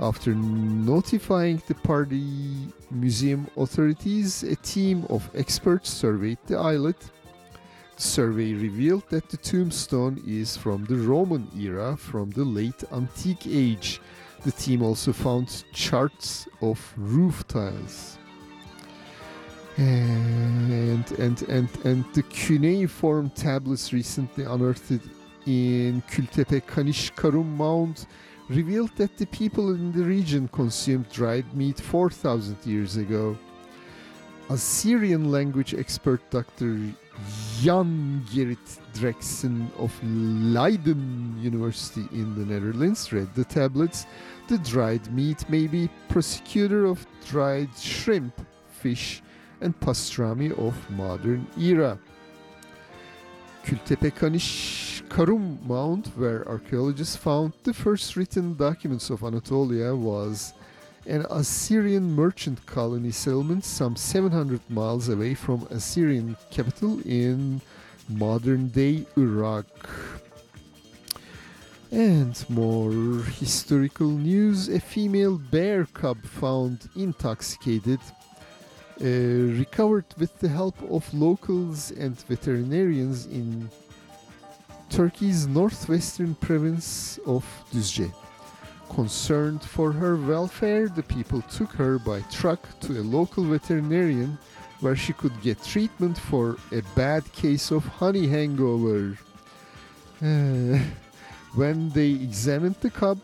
After notifying the Isparta museum authorities, a team of experts surveyed the islet. The survey revealed that the tombstone is from the Roman era, from the late Antique Age. The team also found charts of roof tiles. And and and and the cuneiform tablets recently unearthed in Kültepe Kaniş Karum Mound revealed that the people in the region consumed dried meat 4,000 years ago. Assyrian language expert Dr. Jan Gerrit Dercksen of Leiden University in the Netherlands read the tablets. The dried meat may be prosecutor of dried shrimp, fish, and pastrami of modern era. Kültepe Kaniş Karum Mound, where archaeologists found the first written documents of Anatolia, was an Assyrian merchant colony settlement some 700 miles away from Assyrian capital in modern-day Iraq. And more historical news: a female bear cub found intoxicated uh, recovered with the help of locals and veterinarians in Turkey's northwestern province of Düzce. Concerned for her welfare, the people took her by truck to a local veterinarian where she could get treatment for a bad case of honey hangover. *laughs* When they examined the cub,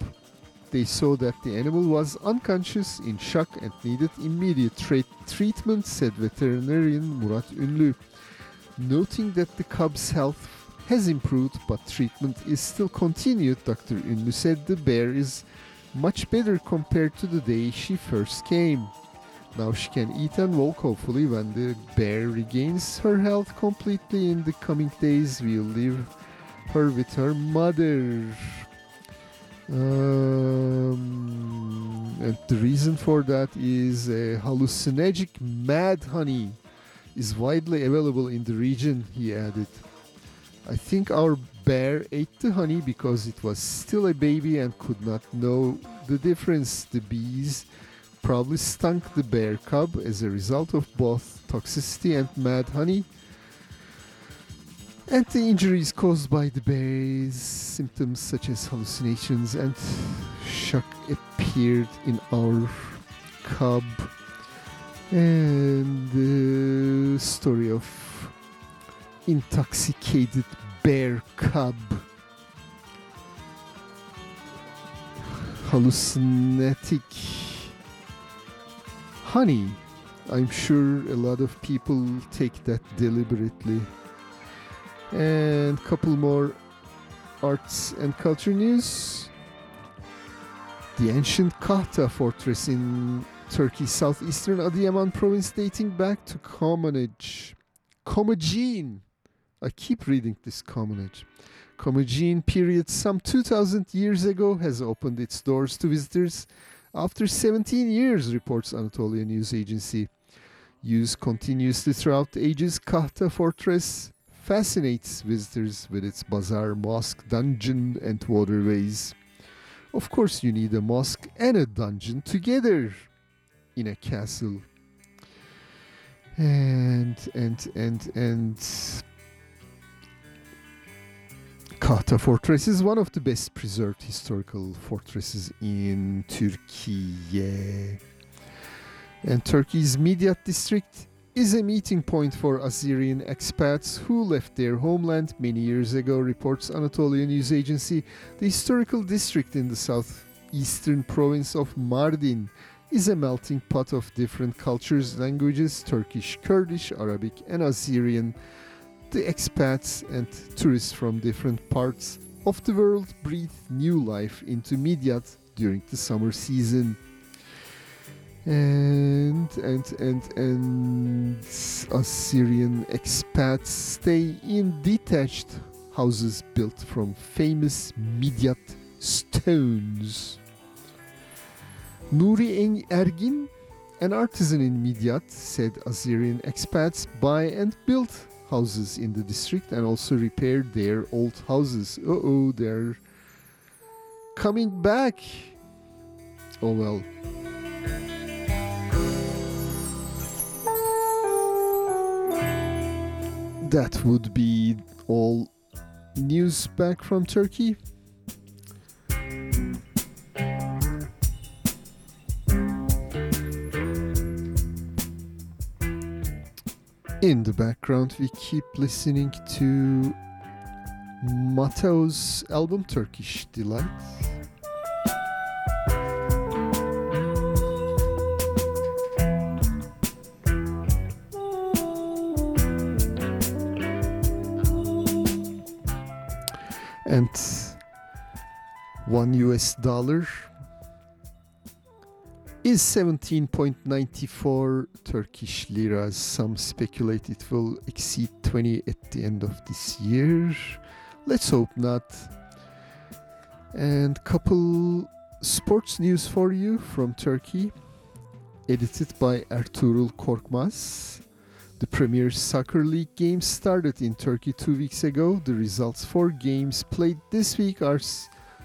they saw that the animal was unconscious, in shock, and needed immediate treatment, said veterinarian Murat Ünlü. Noting that the cub's health has improved but treatment is still continued, Dr. Ünlü said the bear is much better compared to the day she first came. Now she can eat and walk. Hopefully, when the bear regains her health completely in the coming days, we'll leave her with her mother. Um, and the reason for that is a hallucinogenic mad honey is widely available in the region, he added. I think our bear ate the honey because it was still a baby and could not know the difference. The bees probably stunk the bear cub as a result of both toxicity and mad honey. And the injuries caused by the bear's symptoms such as hallucinations and shock appeared in our cub. And the story of intoxicated bear cub. Hallucinatic honey. I'm sure a lot of people take that deliberately. And couple more arts and culture news. The ancient Kahta fortress in Turkey's southeastern Adıyaman province dating back to Comanage. Commagene. I keep reading this Comanage. Commagene period some 2000 years ago has opened its doors to visitors after 17 years, reports Anatolia News Agency. Used continuously throughout the ages, Kahta Fortress fascinates visitors with its bazaar, mosque, dungeon, and waterways. Of course, you need a mosque and a dungeon together in a castle. And, and, and, and. Kahta Fortress is one of the best preserved historical fortresses in Turkey. And Turkey's Midyat district is a meeting point for Assyrian expats who left their homeland many years ago, reports Anatolia News Agency. The historical district in the southeastern province of Mardin is a melting pot of different cultures, languages Turkish, Kurdish, Arabic, and Assyrian. The expats and tourists from different parts of the world breathe new life into Midyat during the summer season and and and and Assyrian expats stay in detached houses built from famous Midyat stones. Nuri Ergin, an artisan in Midyat, said Assyrian expats buy and build houses in the district and also repair their old houses. Uh oh, they're coming back. Oh well. That would be all news back from Turkey. In the background, we keep listening to Matao's album Turkish Delight. And one US dollar is 17.94 Turkish liras. Some speculate it will exceed 20 at the end of this year. Let's hope not. And couple sports news for you from Turkey, edited by Ertuğrul Korkmaz. The Premier Soccer League games started in Turkey two weeks ago. The results for games played this week are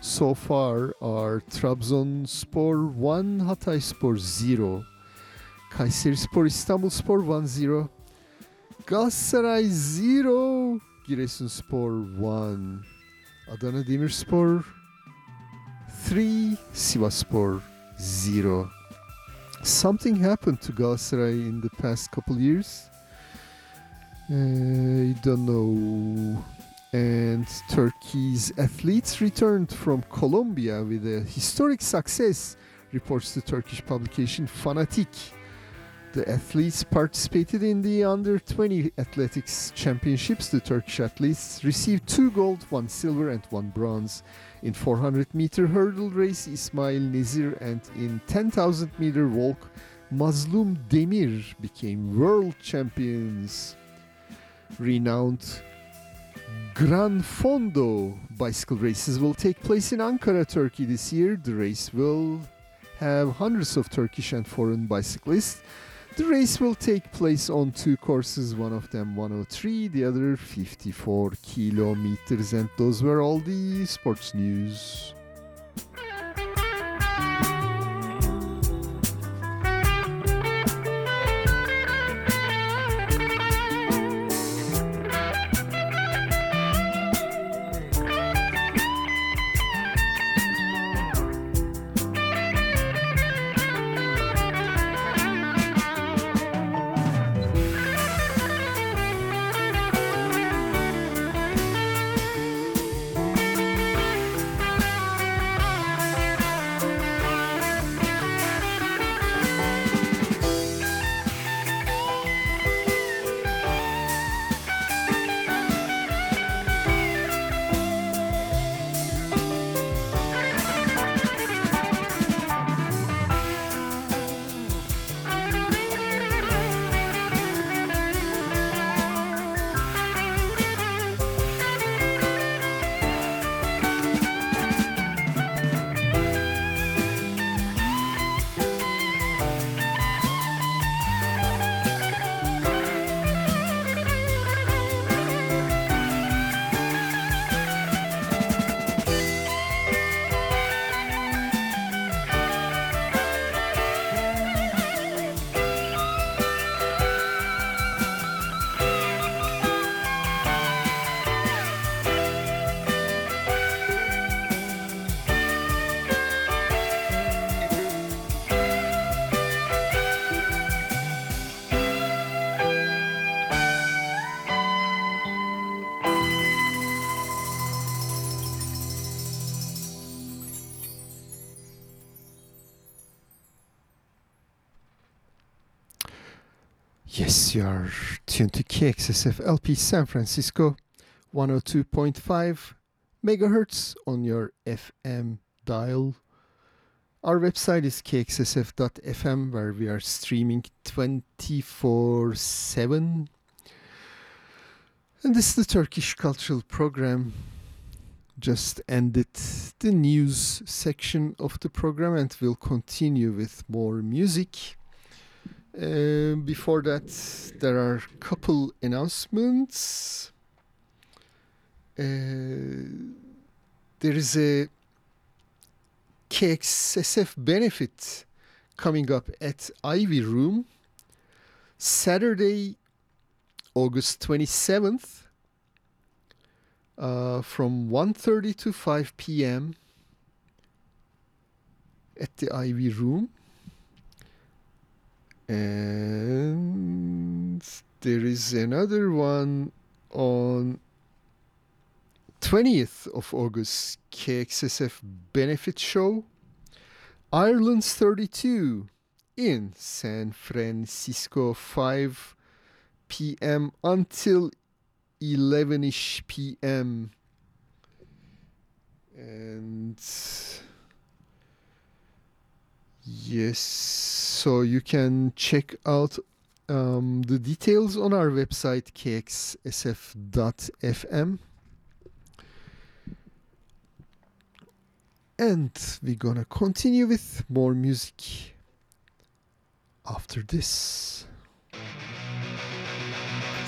so far are Trabzonspor 1, Hatayspor 0, Kayserispor İstanbulspor 1-0, Galatasaray 0, Giresunspor 1, Adana Demirspor 3, Sivasspor 0. Something happened to Galatasaray in the past couple years. Uh, I don't know. And Turkey's athletes returned from Colombia with a historic success, reports the Turkish publication Fanatik. The athletes participated in the Under 20 Athletics Championships. The Turkish athletes received two gold, one silver, and one bronze. In 400 meter hurdle race, Ismail Nezir, and in 10,000 meter walk, Mazlum Demir became world champions. Renowned Gran Fondo bicycle races will take place in Ankara, Turkey this year. The race will have hundreds of Turkish and foreign bicyclists. The race will take place on two courses, one of them 103, the other 54 kilometers. And those were all the sports news. KXSF LP San Francisco 102.5 megahertz on your FM dial. Our website is kxsf.fm where we are streaming 24 7. And this is the Turkish Cultural Program. Just ended the news section of the program and we'll continue with more music. Uh, before that, there are a couple announcements. Uh, there is a KXSF benefit coming up at Ivy Room Saturday, August 27th uh, from 1.30 to 5 p.m. at the Ivy Room. And there is another one on 20th of August, KXSF Benefit Show, Ireland's 32 in San Francisco, 5 p.m. until 11ish p.m. And yes, so you can check out um, the details on our website kxsf.fm. And we're gonna continue with more music after this.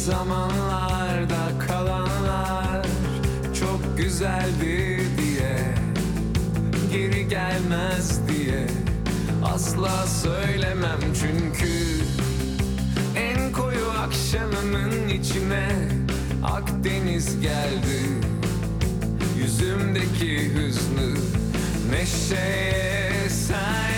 zamanlarda kalanlar Çok güzeldi diye Geri gelmez diye Asla söylemem. Çünkü En koyu akşamımın içine Akdeniz geldi Yüzümdeki hüznü Neşeye sen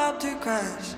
about to crash.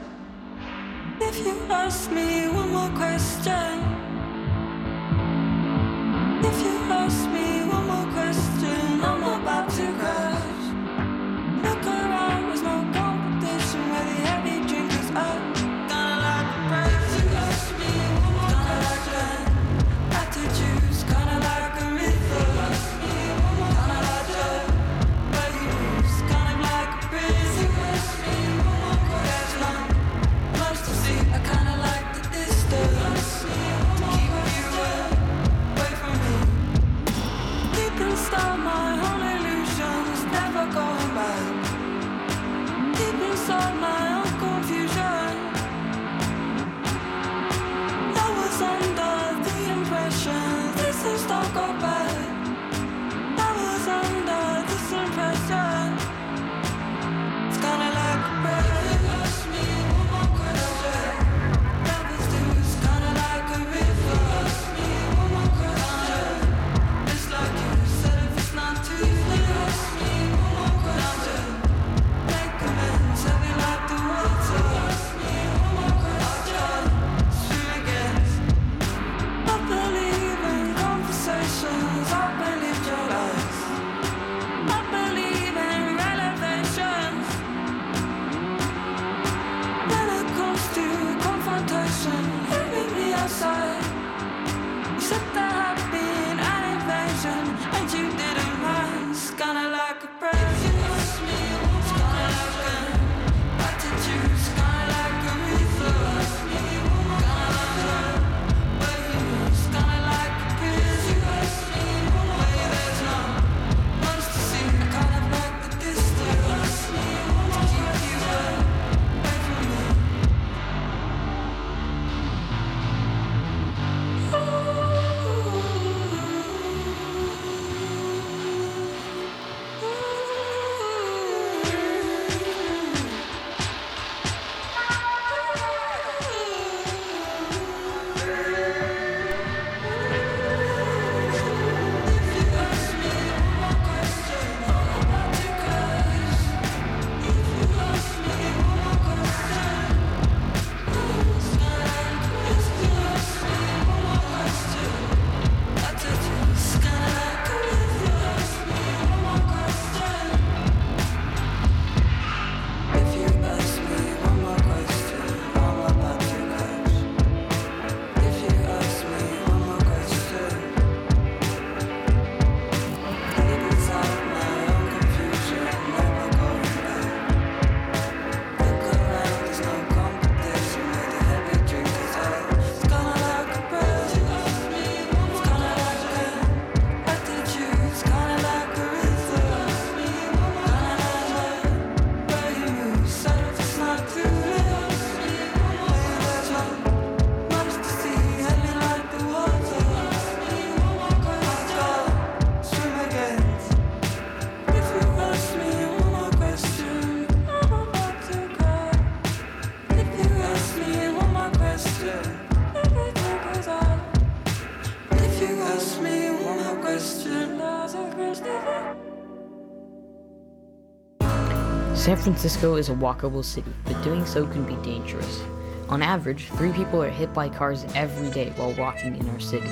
Francisco is a walkable city, but doing so can be dangerous. On average, three people are hit by cars every day while walking in our city.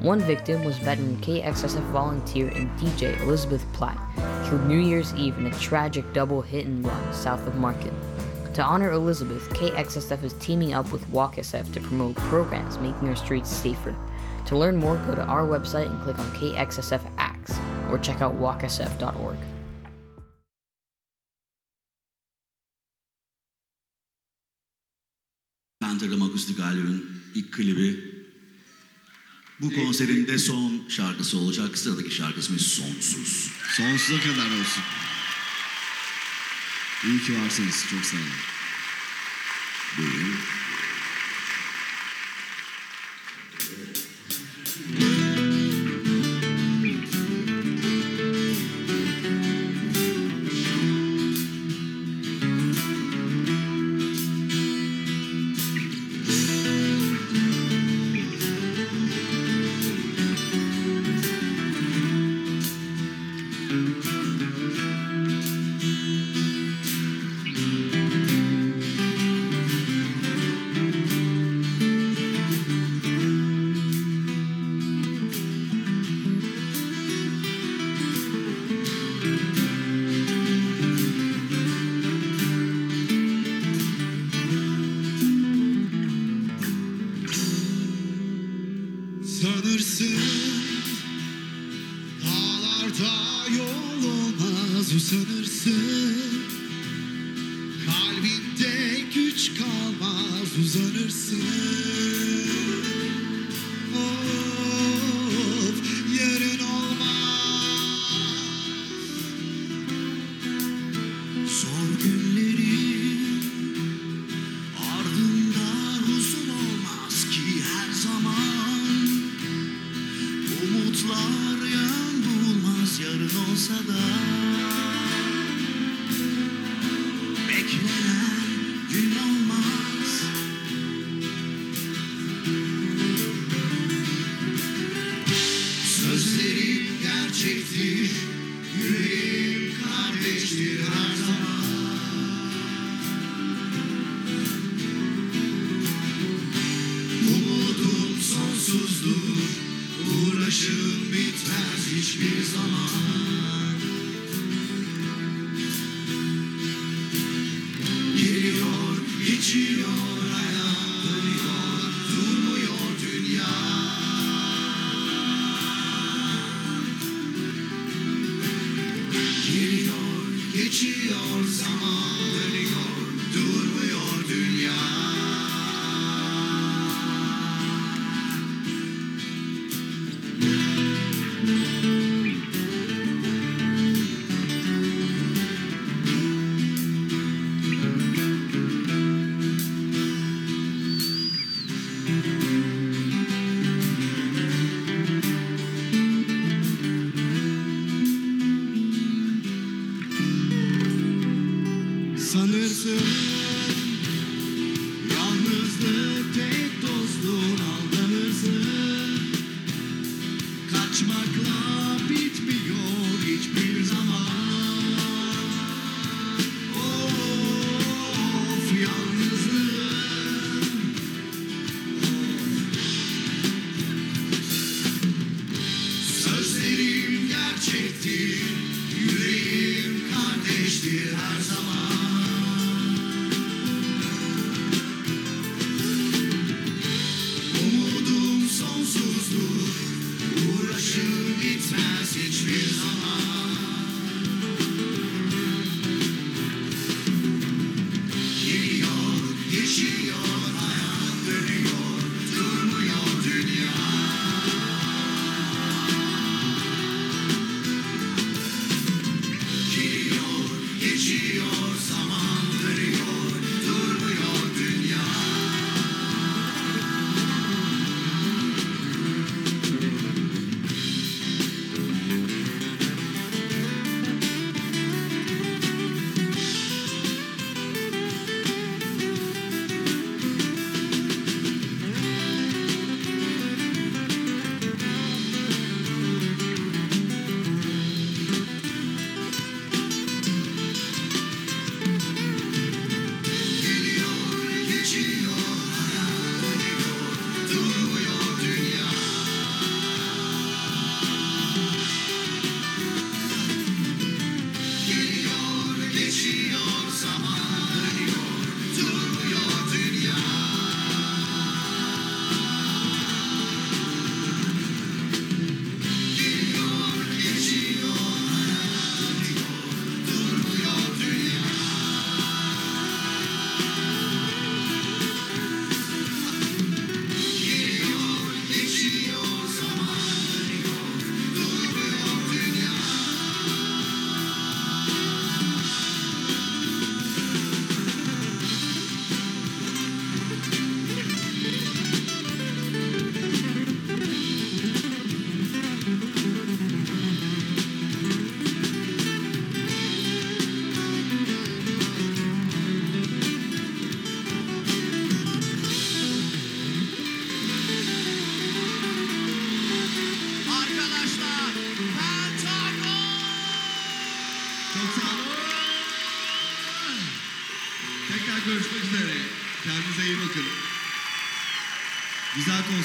One victim was veteran KXSF volunteer and DJ Elizabeth Platt, killed New Year's Eve in a tragic double hit and run south of Market. To honor Elizabeth, KXSF is teaming up with WalkSF to promote programs making our streets safer. To learn more, go to our website and click on KXSF Acts, or check out walksf.org. Bu konserin de son şarkısı olacak. Sıradaki şarkısımız Sonsuz. Sonsuza kadar olsun. İyi ki varsınız. Çok sağ olun. Buyurun.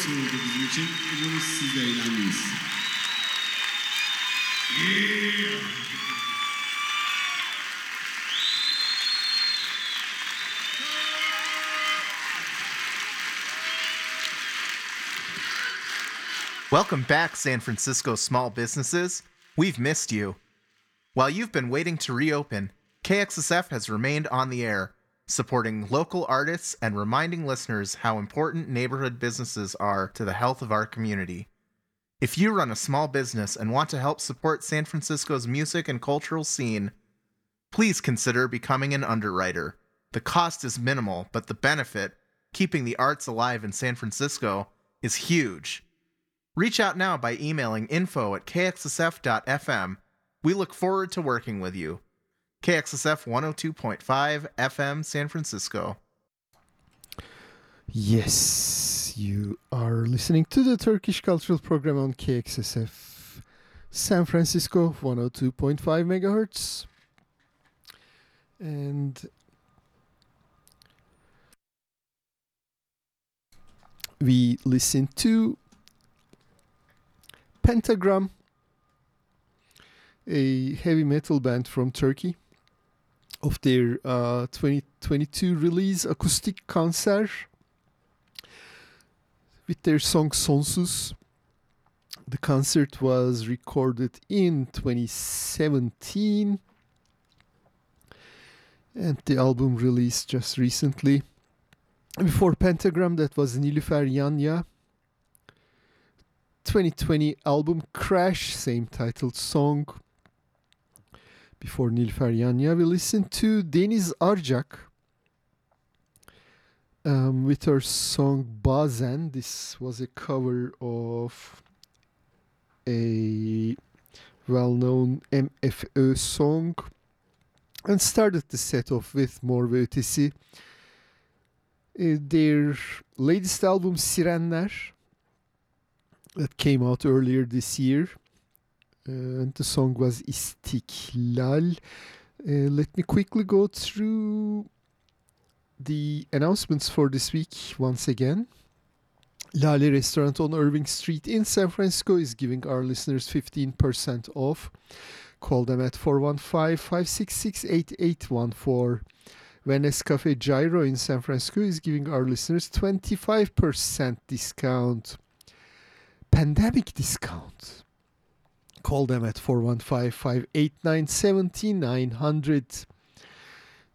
bizim için. Siz de eğlendiniz. Welcome back, San Francisco small businesses. We've missed you. While you've been waiting to reopen, KXSF has remained on the air supporting local artists and reminding listeners how important neighborhood businesses are to the health of our community. If you run a small business and want to help support San Francisco's music and cultural scene, please consider becoming an underwriter. The cost is minimal, but the benefit, keeping the arts alive in San Francisco, is huge. Reach out now by emailing info at kxsf.fm. We look forward to working with you. KXSF 102.5 FM San Francisco. Yes, you are listening to the Turkish Cultural Program on KXSF San Francisco 102.5 megahertz. And we listen to Pentagram, a heavy metal band from Turkey, of their uh, 2022 release acoustic concert with their song Sonsuz. The concert was recorded in 2017 and the album released just recently. Before Pentagram, that was Nilüfer Yanya. 2020 album Crash, same titled song. Before Nilüfer Yanya, we listened to Deniz Arjak um, with her song Bazen. This was a cover of a well known MFÖ song and started the set off with Mor ve Ötesi. Uh, their latest album Sirenler that came out earlier this year and the song was İstiklal. Uh, let me quickly go through the announcements for this week once again. Lale Restaurant on Irving Street in San Francisco is giving our listeners 15% off. Call them at 415 566 8814. Venice Cafe Gyro in San Francisco is giving our listeners 25% discount. Pandemic discount. Call them at 415 589 7900.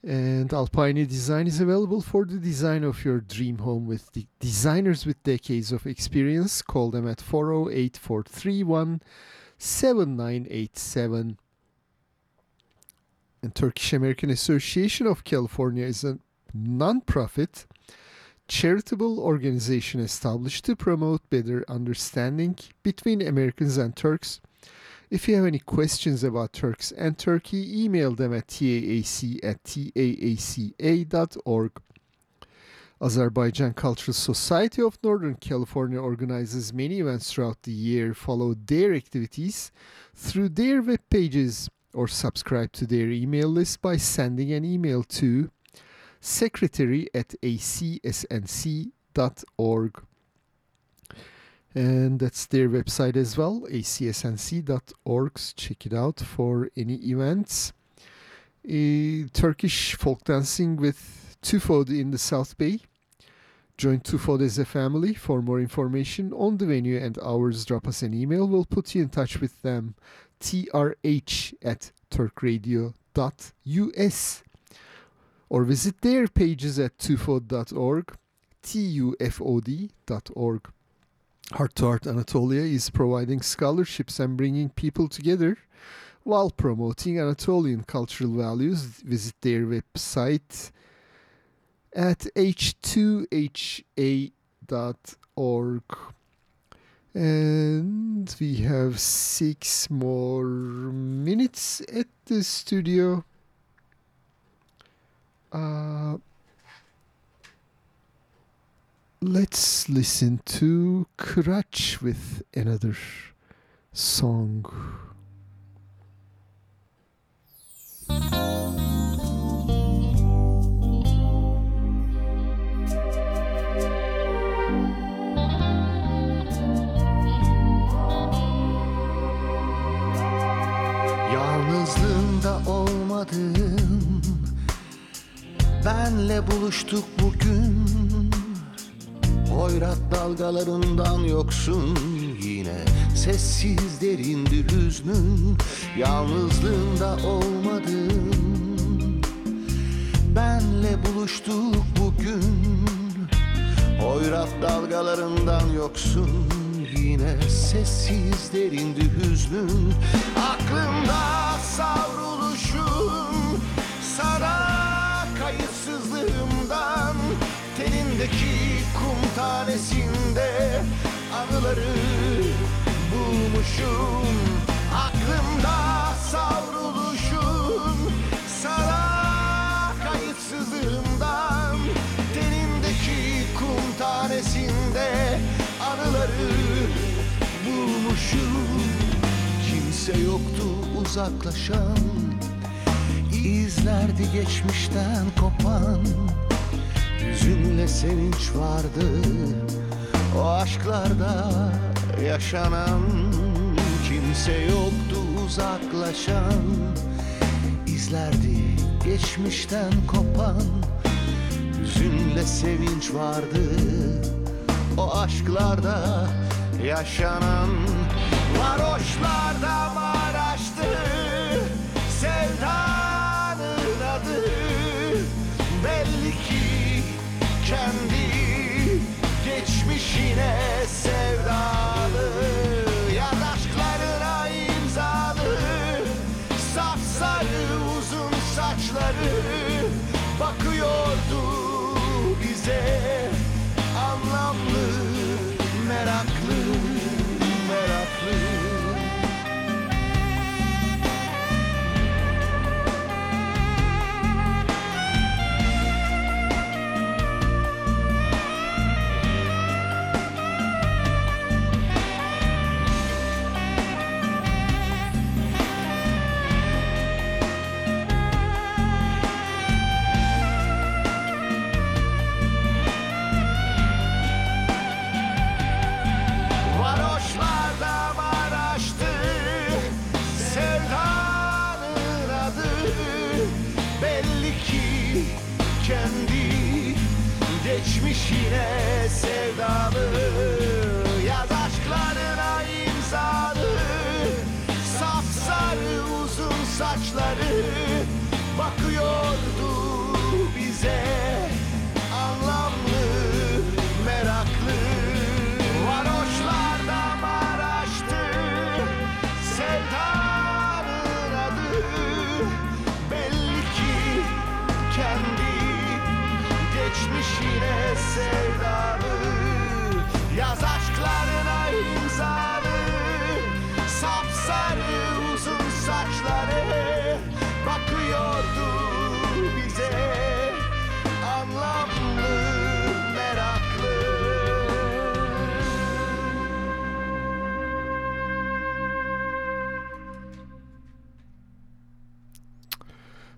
And Alpine Design is available for the design of your dream home with the designers with decades of experience. Call them at 408 431 7987. And Turkish American Association of California is a non-profit charitable organization established to promote better understanding between Americans and Turks. If you have any questions about Turks and Turkey, email them at taac at taaca.org. Azerbaijan Cultural Society of Northern California organizes many events throughout the year. Follow their activities through their web pages or subscribe to their email list by sending an email to secretary at acsnc.org. And that's their website as well, acsnc.org. Check it out for any events. Turkish folk dancing with Tufod in the South Bay. Join Tufod as a family. For more information on the venue and hours, drop us an email. We'll put you in touch with them. trh at turkradio.us or visit their pages at tufod.org, tufod.org. Heart to Heart Anatolia is providing scholarships and bringing people together while promoting Anatolian cultural values. Visit their website at h2ha.org. And we have six more minutes at the studio. Uh, let's listen to Crutch with another song. Yalnızlığında olmadın Benle buluştuk bugün Hoyrat dalgalarından yoksun yine. Sessiz derindir hüznün Yalnızlığında olmadın. Benle buluştuk bugün. Hoyrat dalgalarından yoksun Yine. Sessiz derindi hüznün Aklımda savruluşun Tenindeki kum tanesinde Anıları bulmuşum. Aklımda savruluşun Sana kayıtsızlığımdan Tenindeki kum tanesinde Anıları bulmuşum. Kimse yoktu uzaklaşan İzlerdi geçmişten kopan Hüzünle sevinç vardı. O aşklarda yaşanan Kimse yoktu uzaklaşan. İzlerdi geçmişten kopan. Hüzünle sevinç vardı. O aşklarda yaşanan Varoşlarda Maraş'tı geçmişine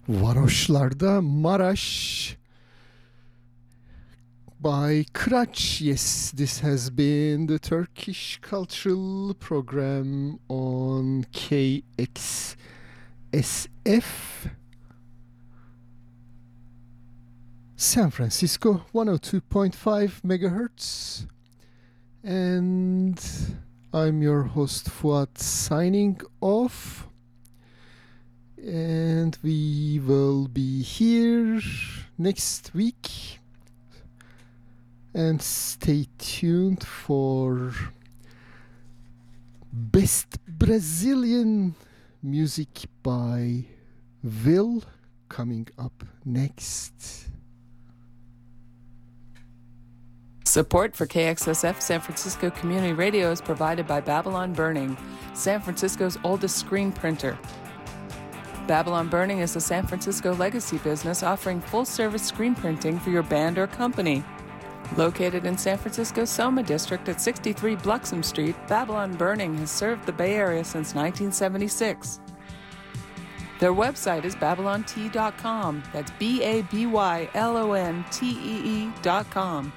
Varoşlarda Maraş by Kıraç. Yes, this has been the Turkish cultural program on KXSF. San Francisco 102.5 megahertz. And I'm your host Fuat signing off. And we will be here next week. And stay tuned for Best Brazilian Music by Will coming up next. Support for KXSF San Francisco Community Radio is provided by Babylon Burning, San Francisco's oldest screen printer. Babylon Burning is a San Francisco legacy business offering full service screen printing for your band or company. Located in San Francisco's Soma District at 63 Bluxom Street, Babylon Burning has served the Bay Area since 1976. Their website is babylontee.com. That's B A B Y L O N T E E.com.